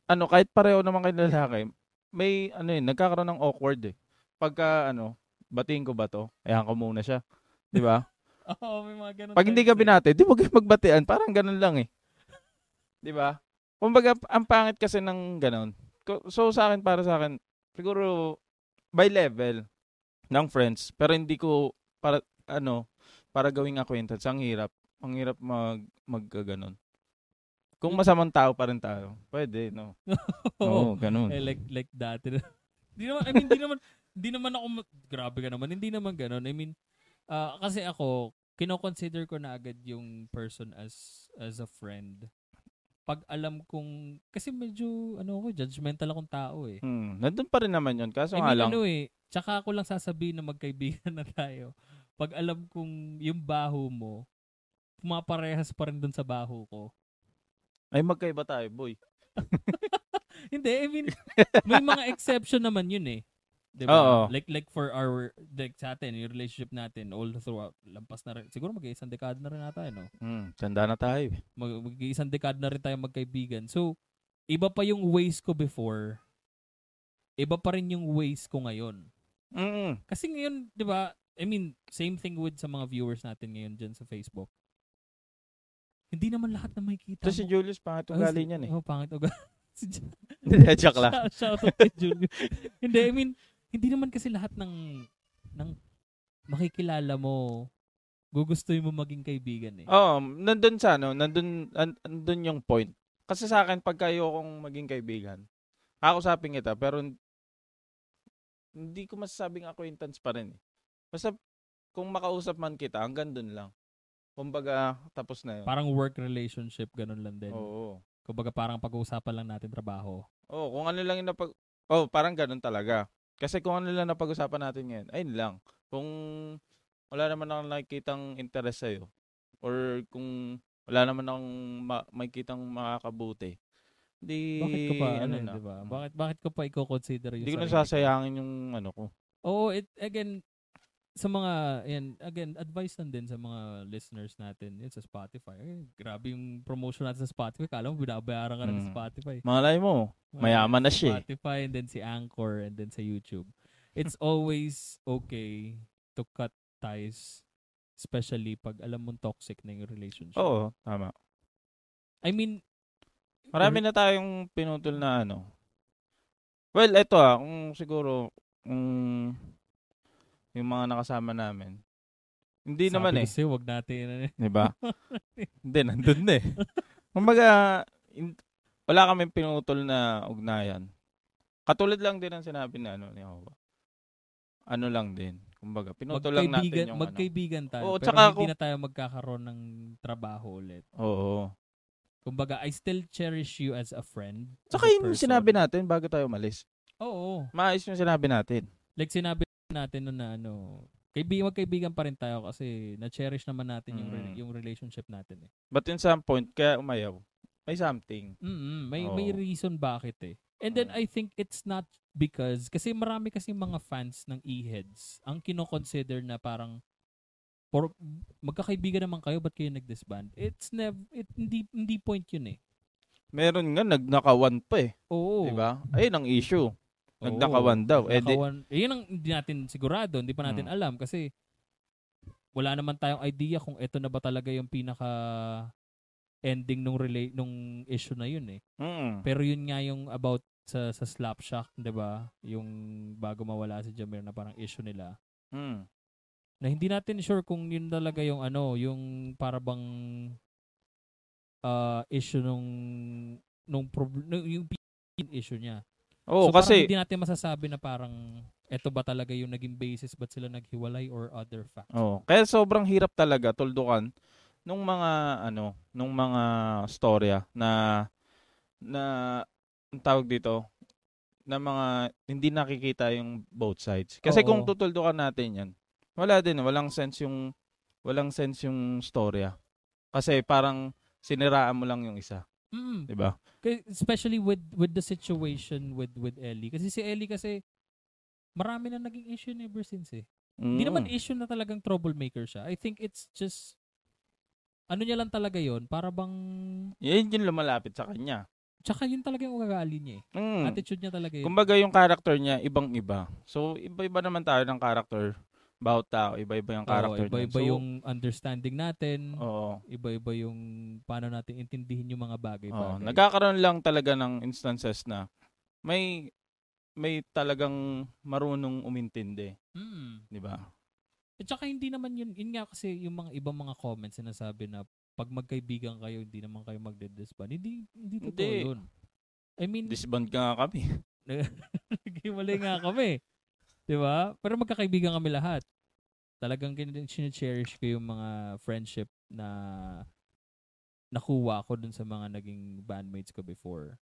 ano, kahit pareho naman kayo lalaki, may, ano eh, nagkakaroon ng awkward eh. Pagka, ano, batiin ko ba to? Ayan ko muna siya. Di ba?
Oo, may mga ganun.
Pag hindi ka
eh.
binati, di mo kayo magbatian. Parang ganun lang eh. Di ba? Kumbaga, ang pangit kasi ng ganun. So, sa akin, para sa akin, siguro, by level ng friends, pero hindi ko, para, ano, para gawing acquaintance, ang hirap. Ang hirap mag, mag ganun. Kung masamang tao pa rin tayo, pwede, no? Oo,
Oo.
ganun.
Eh, like, like dati. Di naman, I mean, di naman, di naman ako, grabe ka naman, hindi naman ganun. I mean, ah, kasi ako, kino-consider ko na agad yung person as as a friend. Pag alam kong, kasi medyo, ano ako, judgmental akong tao eh.
Hmm, nandun pa rin naman yun. Kaso
I
nga
mean,
lang,
ano eh, tsaka ako lang sasabihin na magkaibigan na tayo. Pag alam kong yung baho mo, pumaparehas pa rin dun sa baho ko.
Ay magkaiba tayo, boy.
Hindi, I mean, may mga exception naman yun eh. Diba?
Oo.
Like like for our like sa atin, yung relationship natin all throughout lampas na rin. Siguro mag-iisang dekada na rin ata, no?
Hmm, tanda na tayo. eh.
Mag- mag-iisang dekada na rin tayo magkaibigan. So, iba pa yung ways ko before. Iba pa rin yung ways ko ngayon.
Mm.
Kasi ngayon, 'di ba? I mean, same thing with sa mga viewers natin ngayon dyan sa Facebook. Hindi naman lahat na makikita
si
mo.
Julius, pangit ugali niyan eh.
Oh, pangit ugali. Si Jan-
Hindi, joke lang.
Shout, shout out kay Julio. hindi, I mean, hindi naman kasi lahat ng ng makikilala mo gugustuhin mo maging kaibigan eh.
Oo, nandun sa ano, nandun, an, nandun yung point. Kasi sa akin, pagka ayokong maging kaibigan, kakusapin kita, pero hin- hindi ko masasabing acquaintance pa rin eh. Basta, kung makausap man kita, hanggang dun lang. Kumbaga, tapos na yun.
Parang work relationship, ganun lang din.
Oo.
Kumbaga parang pag-uusapan lang natin trabaho.
Oo, kung ano lang yung napag... Oh, parang ganun talaga. Kasi kung ano lang napag-usapan natin ngayon, ayun lang. Kung wala naman akong nakikitang interest sa'yo, or kung wala naman akong ma- makikitang makakabuti, di...
Bakit ko pa, ano,
ano na.
di ba? Bakit, bakit ko pa i-consider yung
Hindi ko
sarili ko?
nasasayangin yung ano ko.
Oo, it, again, sa mga, yan, again, advice lang din sa mga listeners natin yan sa Spotify. Eh, grabe yung promotion natin sa Spotify. Kala mo, binabayaran ka na sa
Mm.
Spotify.
Malay mo, mayaman na siya eh.
Spotify and then si Anchor and then sa YouTube. It's always okay to cut ties especially pag alam mong toxic na yung relationship.
Oo, tama.
I mean,
Marami na tayong pinutol na ano. Well, eto ah, kung siguro, kung yung mga nakasama namin. Hindi
sabi
naman eh.
sa'yo, wag natin.
Di ba? Hindi, nandun na eh. Kumbaga, in- wala kaming pinutol na ugnayan. Katulad lang din ang sinabi na ano ni Hawa. Ano lang din. Kumbaga, pinutol lang natin
magkaibigan,
yung ano.
magkaibigan tayo.
Oo,
pero
tsaka
hindi
kung-
na tayo magkakaroon ng trabaho ulit.
Oo.
Kumbaga, I still cherish you as a friend. as
Tsaka yung sinabi natin bago tayo umalis.
Oo.
Maayos yung sinabi natin.
Like sinabi natin nun na ano, kaibigan, magkaibigan pa rin tayo kasi na-cherish naman natin yung,
Mm.
yung relationship natin eh.
But in some point, kaya umayaw. May something.
mm May
Oo.
may reason bakit eh. And then
Oo.
I think it's not because kasi marami kasi mga fans ng E-heads ang kino-consider na parang por, magkakaibigan naman kayo ba't kayo nag-disband? It's never it hindi hindi point yun eh.
Meron nga, nagnakawan pa eh.
Oo.
Di ba? Ayun ang issue.
Oo.
Nagnakawan daw. Eh, di-
Nakawan. Eh, yun ang hindi natin sigurado, hindi pa natin
Mm.
alam kasi wala naman tayong idea kung ito na ba talaga yung pinaka ending nung relate nung issue na yun eh.
Mm.
Pero yun nga yung about sa sa Slapshot, 'di ba? Yung bago mawala si Jameer na parang issue nila.
Mm.
Na hindi natin sure kung yun talaga yung ano, yung para bang uh, issue nung nung problem yung issue niya.
Oo,
so
kasi,
hindi natin masasabi na parang eto ba talaga yung naging basis ba't sila naghiwalay or other factors.
oh, kaya sobrang hirap talaga tuldukan nung mga ano, nung mga storya na na ang tawag dito na mga hindi nakikita yung both sides. Kasi
Oo.
kung tutuldukan natin 'yan, wala din, walang sense yung walang sense yung storya. Kasi parang siniraan mo lang yung isa,
Mm.
'di ba?
Especially with with the situation with with Ellie kasi si Ellie kasi marami na naging issue na ever since eh. Hindi
Mm.
naman issue na talagang troublemaker siya. I think it's just ano niya lang talaga yon para bang
Yan yung lumalapit sa kanya.
tsaka yun talaga yung ugali niya eh.
Mm.
Attitude niya talaga yun.
Kumbaga yung character niya, ibang-iba. So, iba-iba naman tayo ng character. Bawat tao, iba-iba yung
Oo,
character
iba-iba
niya. So,
yung understanding natin.
Oo.
Iba-iba yung paano natin intindihin yung mga
Oo.
bagay-bagay.
Nagkakaroon lang talaga ng instances na may may talagang marunong umintindi,
Mm.
'di ba?
At saka hindi naman yun, yun nga kasi yung mga ibang mga comments sinasabi na pag magkaibigan kayo, hindi naman kayo magde-disband. Hindi, hindi totoo
Hindi.
yun. I mean,
Disband ka nga kami.
naghiwalay nga kami. Di ba? Pero magkakaibigan kami lahat. Talagang cherish ko yung mga friendship na nakuha ko dun sa mga naging bandmates ko before.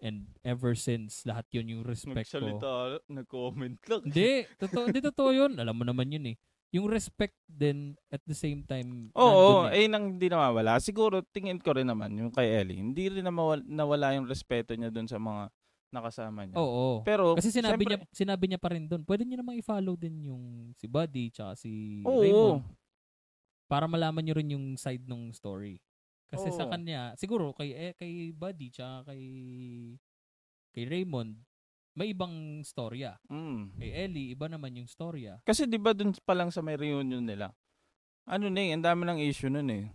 And ever since, lahat yun yung respect ko.
Nagsalita, nag-comment lang.
Hindi, totoo, hindi totoo yun. Alam mo naman yun eh. Yung respect din at the same time.
Oo,
nandun eh.
eh nang hindi nawawala. Siguro tingin ko rin naman yung kay Ellie, hindi rin nawala, nawala yung respeto niya dun sa mga nakasama niya.
Oo.
Pero
Kasi sinabi
syempre-
niya sinabi niya pa rin doon. Pwede niyo namang i-follow din yung si Buddy tsaka si
Oo.
Raymond para malaman niyo rin yung side ng story. Kasi sa
Oo.
kanya, siguro kay eh, kay Buddy tsaka kay kay Raymond may ibang storya.
Mm.
Kay Ellie, iba naman yung storya.
Kasi 'di ba dun pa lang sa may reunion nila. Ano na eh, ang dami ng issue nun eh.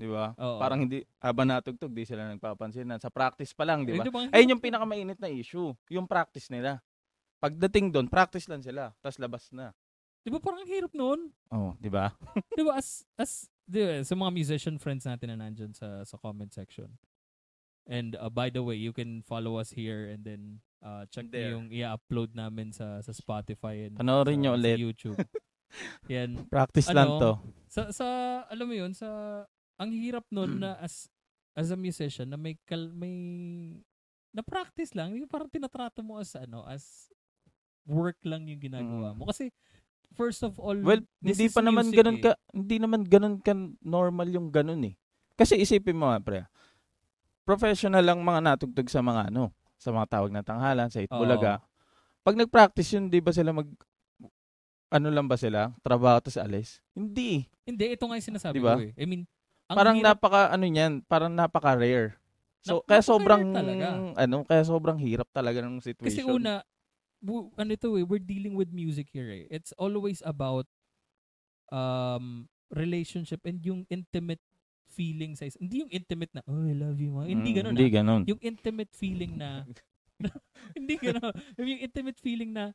'Di ba?
Oo.
Parang hindi habang natugtog di sila nagpapansin na sa practice pa lang, 'di ba?
Eh, di ba, ang
Ayun yung pinakamainit na issue, yung practice nila. Pagdating doon, practice lang sila, tapos labas na.
Di ba parang ang hirap noon?
Oh, 'di ba?
Di ba as as di ba, sa mga musician friends natin na nandyan sa sa comment section. And uh, by the way, you can follow us here and then uh, check
There.
yung i-upload namin sa sa Spotify and
Panoorin niyo
sa
ulit.
YouTube. Yan.
Practice
Ano?
lang 'to.
Sa sa alam mo yun sa ang hirap noon na as as a musician na may kal, may na practice lang, yung parang tinatrato mo as ano as work lang yung ginagawa
Mm.
mo kasi first of all
Well,
this
hindi
is
pa naman
music
ganun
eh.
ka hindi naman ganun ka normal yung ganun eh. Kasi isipin mo nga, pre. Professional lang mga natugtog sa mga ano, sa mga tawag na tanghalan, sa Itbulaga. Pag nag-practice yun, di ba sila mag ano lang ba sila? Trabaho tapos alis? Hindi.
Hindi, ito nga yung sinasabi
Diba?
ko eh. I mean, ang
parang
hirap-
napaka ano niyan, parang napaka rare. So
Nap-
kaya sobrang
talaga.
ano, kaya sobrang hirap talaga ng situation.
Kasi una, bu- ano ito eh, we're dealing with music here eh. It's always about um relationship and yung intimate feeling sa isa. Hindi yung intimate na, oh, I love you. Mga. Hindi
Mm,
ganun
Hindi
ah.
ganun.
Yung intimate feeling na, hindi ganun. Yung intimate feeling na,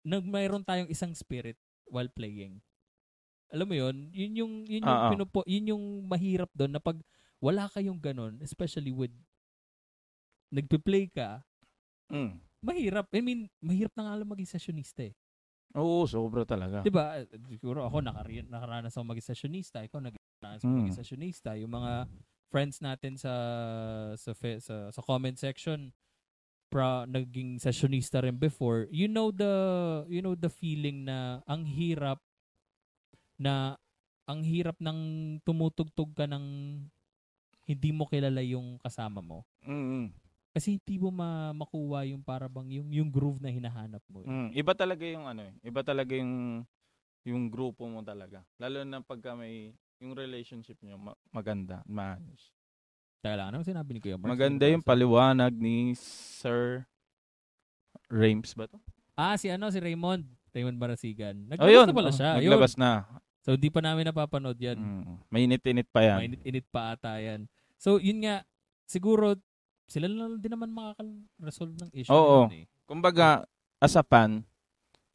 nag mayroon tayong isang spirit while playing. Alam mo yun? Yun yung, yun yung,
ah.
pinupo, yun yung mahirap doon na pag wala kayong ganun, especially with nagpe-play ka,
Mm.
mahirap. I mean, mahirap na nga lang maging sessionista eh.
Oo, sobra talaga.
'Di ba? Siguro ako nakari- nakaranas ako maging sessionista, ikaw nag-nakaranas ako
Hmm.
maging sessionista. Yung mga friends natin sa sa fe- sa, sa comment section pra naging sessionista rin before. You know the you know the feeling na ang hirap na ang hirap ng tumutugtog ka ng hindi mo kilala yung kasama mo.
Mm.
Kasi hindi mo ma- makuha yung para bang yung yung groove na hinahanap mo. eh.
Mm. Iba talaga yung ano, eh. iba talaga yung yung grupo mo talaga. Lalo na pagka may yung relationship niyo ma- maganda, maayos.
Teka lang, ano sinabi ni Kuya Mark?
Maganda yung paliwanag ni Sir Rames ba to?
Ah, si ano, si Raymond. Raymond Barasigan.
Oh,
Naglabas
yun.
na pala
Oh,
siya. Yun.
Naglabas na.
So, di pa namin napapanood yan.
Mm. Mainit-init pa yan.
Mainit-init pa ata yan. So, yun nga, siguro, sila lang din naman makaka-resolve ng issue.
Oo.
yun eh.
Kumbaga, as a fan,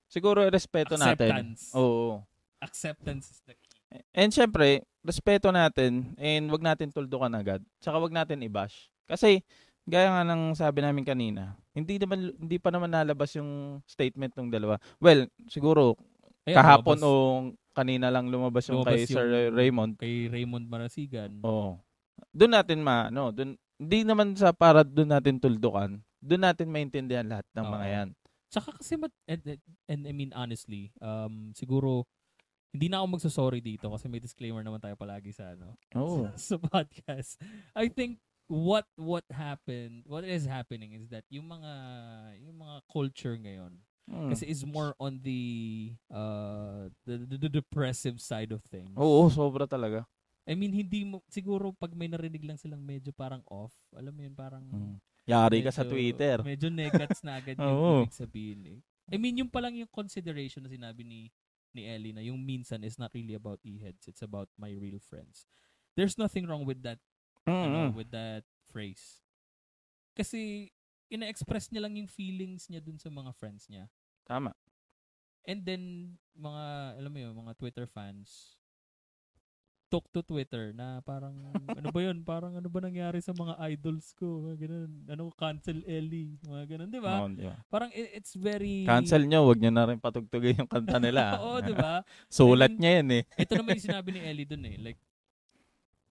siguro respeto natin.
Acceptance.
Oo.
Acceptance is the key.
And syempre, respeto natin and wag natin tuldukan agad. Tsaka wag natin i-bash. Kasi gaya nga ng sabi namin kanina, hindi naman hindi pa naman nalabas yung statement ng dalawa. Well, siguro
Ayan,
kahapon o kanina lang lumabas yung
Lumabas
kay Sir
yung-
Raymond.
Kay Raymond Marasigan.
Oo. Doon natin ma no, doon hindi naman sa para doon natin tuldukan. Doon natin maintindihan lahat ng mga
Oo.
yan.
Tsaka kasi, mat- and, and, and I mean honestly, um, siguro, hindi na ako magsasorry dito kasi may disclaimer naman tayo palagi sa ano,
Oo.
sa podcast. I think what what happened, what is happening is that yung mga yung mga culture ngayon
Mm.
kasi is more on the uh the, the, the depressive side of things.
Oo, sobra talaga.
I mean hindi mo siguro pag may narinig lang silang medyo parang off, alam mo yun parang
Mm. Yari ka sa
medyo-
Twitter.
Medyo negats na agad yung ibig sabihin eh. I mean yung pa lang yung consideration na sinabi ni ni Ellie na yung minsan is not really about e-heads, it's about my real friends. There's nothing wrong with that ano,
Mm.
with that phrase. Kasi ina-express niya lang yung feelings niya dun sa mga friends niya.
Tama.
And then mga alam mo yun, mga Twitter fans talk to Twitter na parang ano ba yun? Parang ano ba nangyari sa mga idols ko? Mga ganun. Ano cancel Ellie? Mga ganun, 'di ba?
Oo, di ba?
Parang i- it's very
Cancel nyo, wag nyo na rin patugtugin yung kanta nila.
Oo, 'di ba?
Sulat niya yan eh.
Ito naman yung sinabi ni Ellie dun eh. Like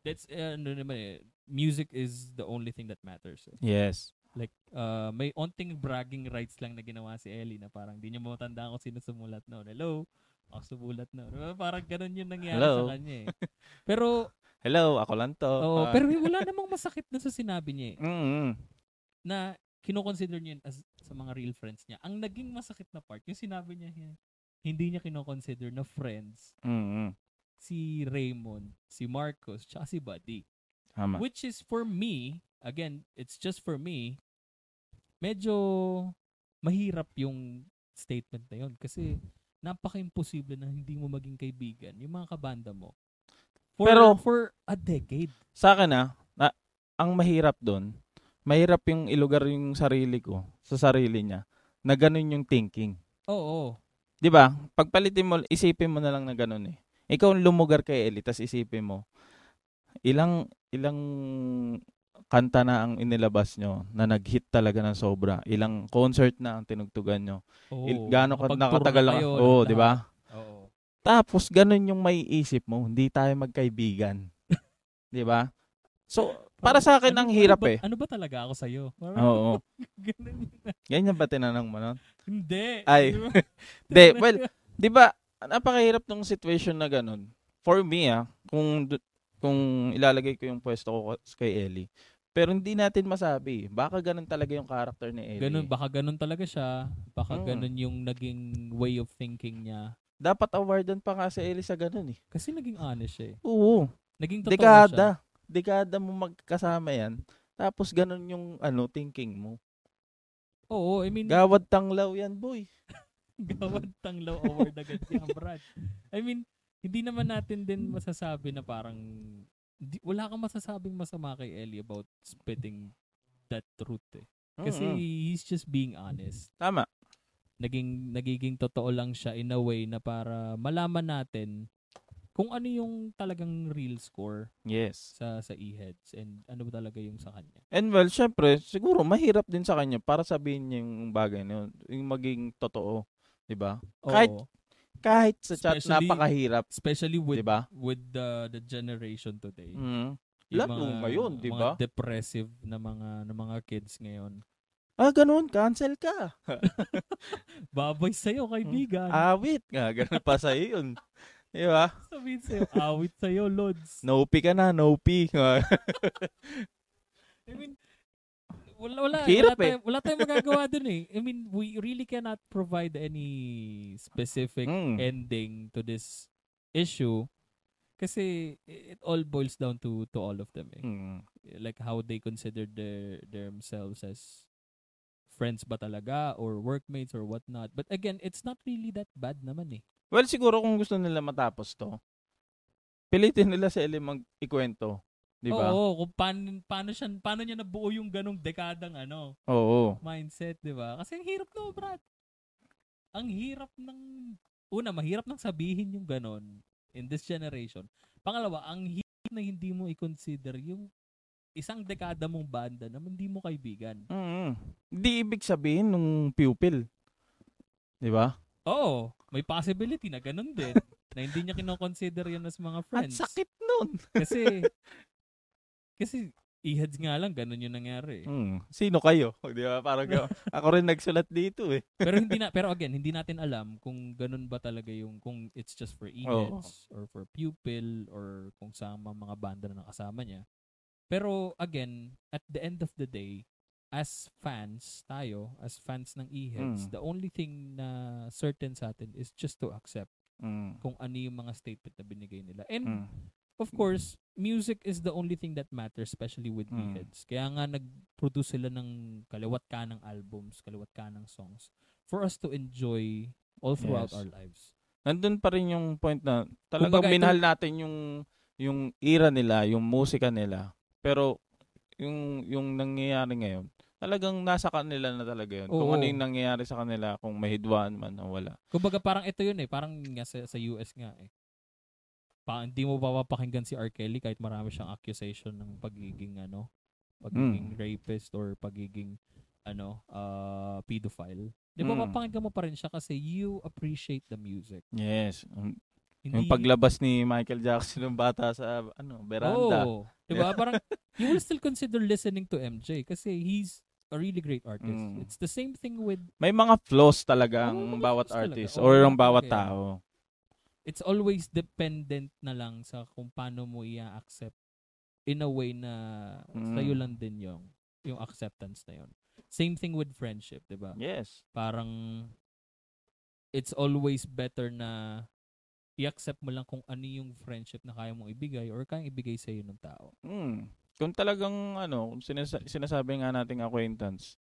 that's uh, ano naman eh. Music is the only thing that matters. eh.
Yes.
Like, uh, may onting bragging rights lang na ginawa si Ellie na parang di niya matandaan kung sino sumulat noon. Hello? Ako sumulat noon. Diba? Parang ganun yung nangyari
Hello?
sa kanya eh. Pero,
Hello, ako lang to.
oh,
Ah.
pero wala namang masakit na sa sinabi niya eh.
Mm-mm.
Na kinoconsider niya as sa mga real friends niya. Ang naging masakit na part, yung sinabi niya, hindi niya kinoconsider na friends
Mm-mm.
si Raymond, si Marcos, tsaka si Buddy.
Tama.
Which is for me, again, it's just for me, medyo mahirap yung statement na yun. Kasi napaka-imposible na hindi mo maging kaibigan yung mga kabanda mo. For,
Pero-
for a decade.
Sa akin ah, na, ang mahirap doon, mahirap yung ilugar yung sarili ko sa sarili niya na ganun yung thinking.
Oo.
'Di ba? Pagpalitin mo, isipin mo na lang na ganun eh. Ikaw ang lumugar kay Ellie, tas isipin mo, ilang ilang kanta na ang inilabas nyo na nag-hit talaga ng sobra. Ilang concert na ang tinugtugan nyo.
Oo.
Il- gaano ka nakatagal
na
lang. Oo,
lahat.
di ba?
Oo.
Tapos ganun yung may isip mo, hindi tayo magkaibigan. 'Di ba? So, para sa akin
Ano-
ang hirap
ano ba,
eh.
Ano ba talaga ako sa'yo? Parang,
Oo.
ganun yun.
Ganyan ba tinanong mo nun?
Hindi.
Ay. Hindi, well, 'di ba? Napakahirap ng situation na ganun. For me ah, kung kung ilalagay ko yung pwesto ko kay Ellie, Pero hindi natin masabi. Baka ganun talaga yung character ni Ellie.
Ganun, baka ganun talaga siya. Baka
Mm.
ganun yung naging way of thinking niya.
Dapat awardan pa nga si Ellie sa ganun eh.
Kasi naging honest siya eh.
Oo.
Naging totoo siya.
Dekada. Dekada mo magkasama yan. Tapos ganun yung ano thinking mo.
Oo, I mean,
Gawad tanglaw yan, boy.
gawad tanglaw award agad si Ambrad. I mean, hindi naman natin din masasabi na parang di, wala kang masasabing masama kay Ellie about spitting that truth eh. Kasi
Mm-mm.
he's just being honest.
tama.
Naging nagiging totoo lang siya in a way na para malaman natin kung ano yung talagang real score
Yes.
sa sa e-heads and ano ba talaga yung sa kanya.
And well, syempre, siguro mahirap din sa kanya para sabihin niya yung bagay na yun. Yung maging totoo. 'Di ba? Kahit-. Kahit sa chat,
Especially-
napakahirap.
especially with
'Di ba?
with the the generation today.
Mm. Lalo ngayon, di ba?
Depressive na mga na mga kids ngayon.
Ah, ganun. Cancel ka.
Babay sa'yo, kaibigan.
Awit nga. Ganun pa sa yun. Di ba?
Sabihin sa'yo, awit sa'yo, Lods.
Nopi ka na, nopi.
I mean, wala, wala,
Hirap
wala,
eh.
tayong, wala tayong magagawa dun eh. I mean, we really cannot provide any specific
Mm.
ending to this issue kasi it all boils down to to all of them eh.
Mm.
Like how they consider their themselves as friends ba talaga or workmates or whatnot. But again, it's not really that bad naman eh.
Well, siguro kung gusto nila matapos to, pilitin nila sa Ellie mag-ikwento. Di ba?
Oo, kung paano, paano, siya, paano niya nabuo yung ganong dekadang ano,
Oo.
mindset, di ba? Kasi ang hirap no, Brad. Ang hirap ng, una, mahirap nang sabihin yung ganon in this generation. Pangalawa, ang hirap na hindi mo i-consider yung isang dekada mong banda na hindi mo kaibigan.
Mm. Hindi ibig sabihin nung pupil. Di ba?
Oo, may possibility na ganon din. na hindi niya kinoconsider yun as mga
At
friends.
sakit nun.
Kasi, kasi, ihads nga lang, ganon yung nangyari. eh.
Mm. Sino kayo? Di ba? Parang ako rin nagsulat dito eh.
pero hindi na pero again hindi natin alam kung ganun ba talaga yung kung it's just for e-heads or for pupil or kung sa mga banda na nakasama niya pero again at the end of the day as fans tayo as fans ng e-heads
Mm.
the only thing na certain sa atin is just to accept
Mm.
kung ano yung mga statement na binigay nila and
Mm.
Of course music is the only thing that matters especially with
Mm.
e-heads kaya nga nag-produce sila ng kaliwat ka ng albums kaliwat ka ng songs for us to enjoy all throughout
Yes.
our lives
Nandun pa rin yung point na talagang
Kumbaga, ito-
minahal natin yung yung era nila, yung musika nila. Pero yung yung nangyayari ngayon, talagang nasa kanila na talaga yun. Kung
Oo.
ano yung nangyayari sa kanila, kung mahidwaan man o wala.
kumbaga parang ito yun eh parang nga sa, sa US nga eh pa, hindi mo papapakinggan si R. Kelly kahit marami siyang accusation ng pagiging ano pagiging rapist or pagiging ano uh, pedophile di ba
Mm.
papakinggan mo pa rin siya kasi you appreciate the music
Yes. Um,
hindi
Yung paglabas ni Michael Jackson ng bata sa ano, veranda.
Oh, 'di ba? Parang you will still consider listening to MJ kasi he's a really great artist.
Mm.
It's the same thing with
May mga flaws talaga ang
mga
bawat
talaga.
artist
Oo,
or ang
talaga
bawat
yan.
tao.
It's always dependent na lang sa kung paano mo i-accept in a way na
Mm.
sa'yo lang din yung yung acceptance na yun. Same thing with friendship, 'di ba?
Yes.
Parang it's always better na i-accept mo lang kung ano yung friendship na kaya mong ibigay or kayang ibigay sa iyo ng tao.
Mm. Kung talagang ano, kung sinasa- sinasabi nga nating acquaintance,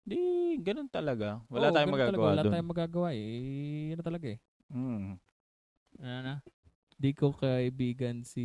di ganun talaga. Wala
Oo,
tayong
ganun talaga.
magagawa
Wala
doon.
tayong magagawa eh. Ano talaga eh.
Mm.
Ano na? Di ko kaibigan si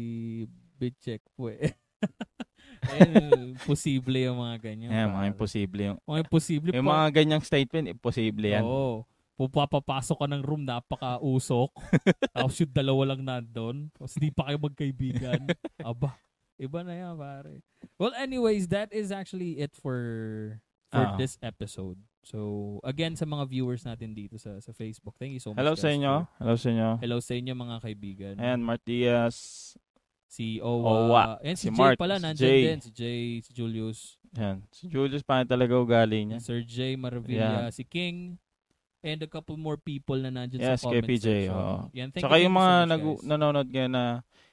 Bitcheck po eh. eh, posible yung mga ganyan.
Yan, mga imposible yung
Mga imposible
yung
pa.
mga ganyang statement, imposible yan.
Oo. Pupapapasok ka ng room, napaka-usok. tapos yung dalawa lang nandun. Tapos di pa kayo magkaibigan. Aba, iba na yan, pare. Well, anyways, that is actually it for for
Ah.
this episode. So, again, sa mga viewers natin dito sa sa Facebook, thank you so much.
Hello
guys,
sa inyo.
for-
Hello sa inyo.
Hello sa inyo, mga kaibigan.
Ayan, Mart Diaz.
Si
Owa.
Owa. And si,
Si
Jay pala,
si
nandyan
Jay.
din. Si Jay, si Julius,
Ayan. Si Julius, paano talaga ugali niya?
si Sir Jay Maravilla, si King, and a couple more people na nandyan
Yes,
sa
kay
comment
PJ,
section.
oo.
Yan, thank
Saka
you,
yung mga
so guys.
nanonood ngayon na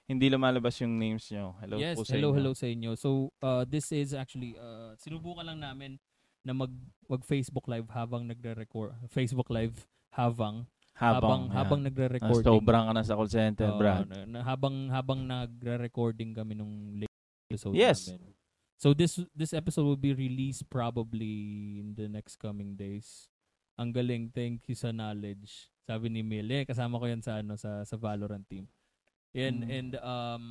hindi lumalabas yung names nyo. Hello
yes,
po sa
hello,
inyo.
hello sa inyo. So, uh, this is actually, uh, sinubukan lang namin na mag, mag Facebook Live habang nagre-record. Facebook Live habang, habang,
Habang,
habang
yan.
nagre-recording.
Ah, sobrang ka na sa call center,
Oo,
Brad.
na- na- habang, habang nagre-recording kami nung late episode
Yes.
namin. So, this this episode will be released probably in the next coming days. Ang galing, thank you sa knowledge. Sabi ni Mil, eh, kasama ko yan sa, ano, sa, sa Valorant team. And,
Mm.
and, um,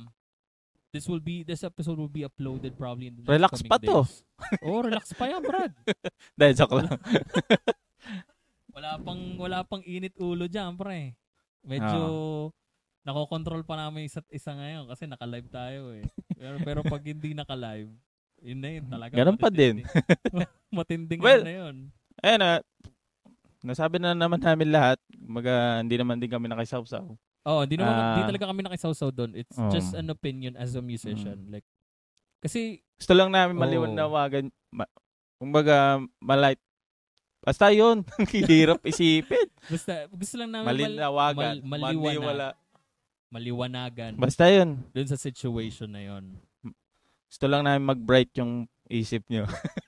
this will be, this episode will be uploaded probably in the next
Relax pa to.
days. oh, relax pa yan, Brad.
Dahil joke lang.
Wala pang, wala pang init ulo dyan, pre. Medyo, nakokontrol pa namin isa't isa ngayon kasi naka-live tayo eh. Pero, pero pag hindi naka-live, yun na yun talaga.
Ganun pa din.
Matinding
Well,
ano na yun.
Ayun na, nasabi na naman namin lahat. Maga, hindi naman din kami nakisawsaw.
Oh, hindi naman hindi talaga kami nakisawsaw doon. It's
Oh.
just an opinion as a musician. Like kasi
Gusto lang namin
Oo.
maliwanawagan. Ma, kumbaga, malight. Basta yun. Hirap isipin.
basta gusto lang namin mal-
Malinawagan.
mal- maliwana.
Maniwala.
maliwanagan
Basta yun.
doon sa situation na yon.
Gusto lang namin mag-bright yung isip nyo.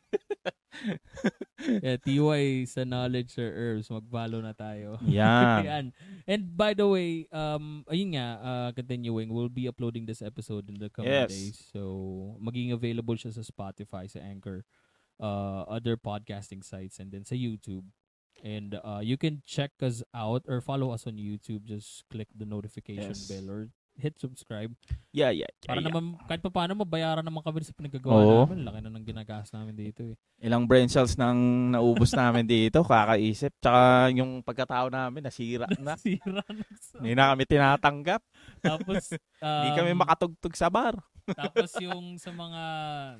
Yeah, TY sa knowledge or herbs, mag-follow na tayo.
Yan.
Yan. And by the way, um, ayun nga, uh, continuing, we'll be uploading this episode in the coming
Yes.
days. So, magiging available siya sa Spotify, sa Anchor, uh, other podcasting sites, and then sa YouTube. And uh, you can check us out or follow us on YouTube. Just click the notification
Yes.
bell or hit subscribe.
Yeah, yeah. yeah,
Para
yeah.
naman, kahit pa paano, mabayaran naman kami sa pinagagawa
Oo.
namin. Laki na ng ginagas namin dito eh.
Ilang brain cells nang naubos namin dito, kakaisip. Tsaka yung pagkatao namin, nasira na.
Sira na
Hindi na kami tinatanggap.
Tapos,
Hindi kami
um,
makatugtog sa bar.
Tapos yung sa mga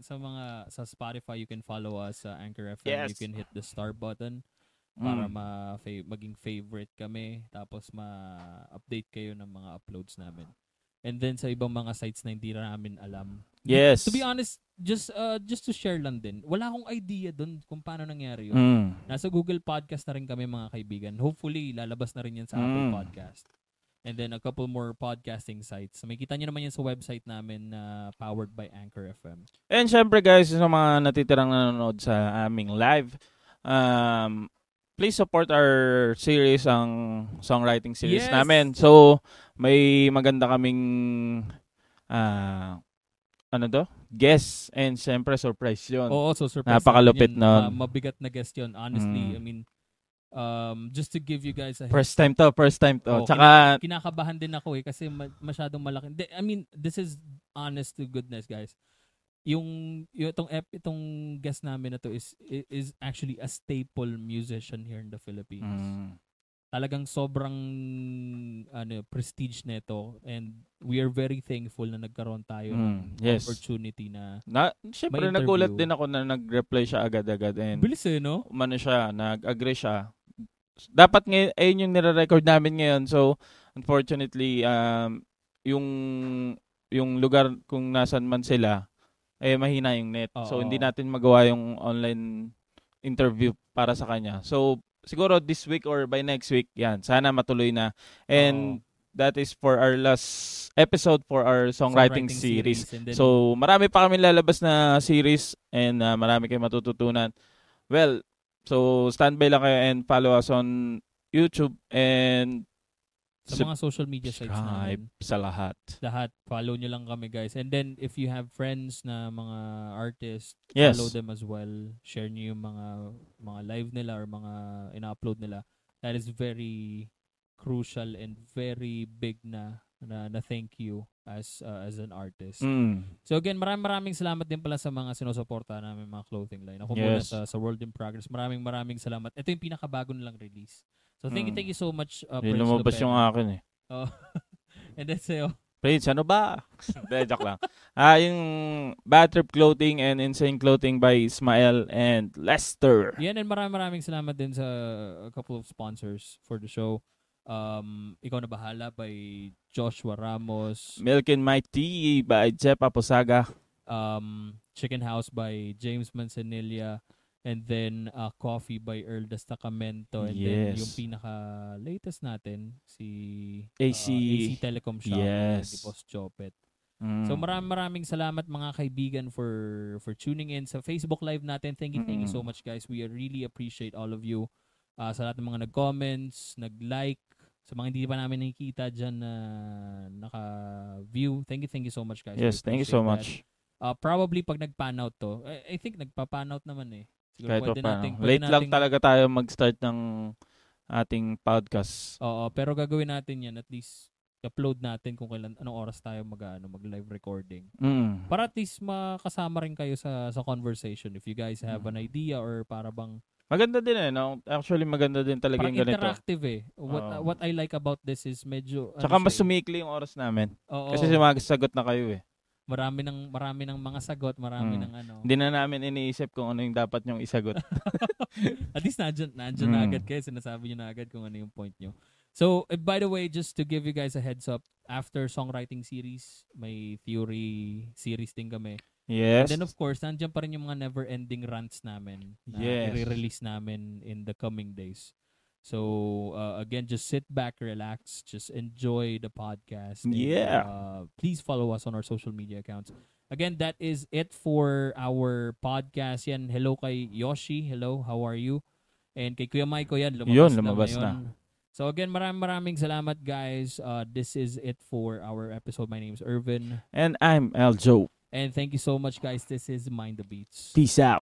sa mga sa Spotify you can follow us sa Anchor FM.
Yes.
You can hit the star button para
Mm.
ma maging favorite kami tapos ma-update kayo ng mga uploads namin. And then sa ibang mga sites na hindi na namin alam.
Yes.
To be honest, just uh, just to share lang din. Wala akong idea doon kung paano nangyari yun.
Mm.
Nasa Google Podcast na rin kami mga kaibigan. Hopefully, lalabas na rin yan sa Apple
Mm.
Podcast. And then a couple more podcasting sites. May kita nyo naman yan sa website namin na powered by Anchor FM.
And syempre guys, sa mga natitirang nanonood sa aming live, um, please support our series, ang songwriting series
Yes!
namin. So, may maganda kaming, ah, ano to? Guest and syempre surprise yun.
Oo, so surprise.
Napakalupit nun.
Ma- mabigat na guest yun. Honestly,
Mm.
I mean, um, just to give you guys a
First time to, first time to.
Oo,
Tsaka,
kinakabahan din ako eh kasi ma- masyadong malaki. I mean, this is honest to goodness, guys. Yung yung itong ep, itong guest namin na to is is actually a staple musician here in the Philippines.
mm,
Talagang sobrang ano prestige nito and we are very thankful na nagkaroon tayo ng
mm, yes.
opportunity na
Na, syempre, nagulat din ako na nag-reply siya agad-agad. And,
bilis eh, no?
umano siya, nag-agree siya. Dapat ngay ayun yung nire-record namin ngayon. So, unfortunately, um, yung yung lugar kung nasan man sila, eh mahina yung net. So,
Oo.
hindi natin magawa yung online interview para sa kanya. So, siguro this week or by next week, yan. Sana matuloy na. And that is for our last episode for our songwriting, series.
And then,
So, marami pa kami lalabas na series and uh, marami kayong matututunan. Well, so standby lang kayo and follow us on YouTube and
sa mga social media sites namin.
sa lahat.
lahat, follow nyo lang kami guys. And then, if you have friends na mga artists,
Yes.
follow them as well. Share nyo yung mga mga live nila or mga ina-upload nila. That is very crucial and very big na na, na thank you as uh, as an artist.
Mm.
So again, maraming maraming salamat din pala sa mga sinusuporta namin mga clothing line. Ako muna
Yes.
sa, sa World in Progress. Maraming maraming salamat. Ito yung pinakabago nilang release. So thank you,
Mm.
thank you so much uh, Prince
lumabas yung akin eh.
Oh. And then sa'yo.
Prince, ano ba? Hindi, joke lang. Ah, yung Bad Trip Clothing and Insane Clothing by Ismael and Lester.
Yan, and maraming maraming salamat din sa a couple of sponsors for the show. Um, Ikaw na Bahala by Joshua Ramos.
Milk and My Tea by Jeff Aposaga.
Um, Chicken House by James Manzanilla. And then uh, Coffee by Earl Destacamento. And then
Yes.
yung pinaka-latest natin, si
AC.
uh, AC Telecom Shop.
Yes.
Ni Boss Chopet.
Mm.
So maraming maraming salamat mga kaibigan for for tuning in sa Facebook Live natin. Thank you, thank you so
Mm.
much guys. We really appreciate all of you. Uh, sa lahat ng mga nag-comments, nag-like, sa mga hindi pa namin nakikita dyan na naka-view. Thank you, thank you so much guys.
Yes, thank you so
that.
much.
Uh, probably pag nag-pan out to, I, I think nagpa-pan out naman eh.
Kahit
pwede
pa
nating, pwede
Late lang
nating-
talaga tayo mag-start ng ating podcast.
Oo, pero gagawin natin yan at least upload natin kung kailan anong oras tayo mag ano, mag live recording.
Mm.
Para at least makasama rin kayo sa sa conversation if you guys have an
Mm.
idea or para bang
Maganda din eh, no? Actually, maganda din talaga
parang
yung ganito.
interactive eh. What
Oo.
what I like about this is medyo ano
Tsaka mas
siya eh.
sumikli yung oras namin.
Oo,
Kasi sumasagot na kayo eh.
Marami ng marami ng mga sagot, marami
Mm.
ng ano.
Hindi na namin iniisip kung ano yung dapat nyong isagot.
At least nandiyan, nandiyan na
Mm.
agad kayo. Sinasabi nyo na agad kung ano yung point nyo. So, eh, by the way, just to give you guys a heads up, after songwriting series, may theory series din kami.
yes.
And then of course, nandiyan pa rin yung mga never-ending rants namin na
Yes.
i-release namin in the coming days. So, uh, again, just sit back, relax, just enjoy the podcast. and,
Yeah.
Uh, please follow us on our social media accounts. Again, that is it for our podcast. Yan, hello kay Yoshi. Hello, how are you? And kay Kuya Maiko yan, lumabas,
Yun,
na
lumabas
ngayon. So again, maraming maraming salamat guys. Uh, this is it for our episode. My name is Irvin.
And I'm Eljo.
And thank you so much guys. This is Mind the Beats.
Peace out.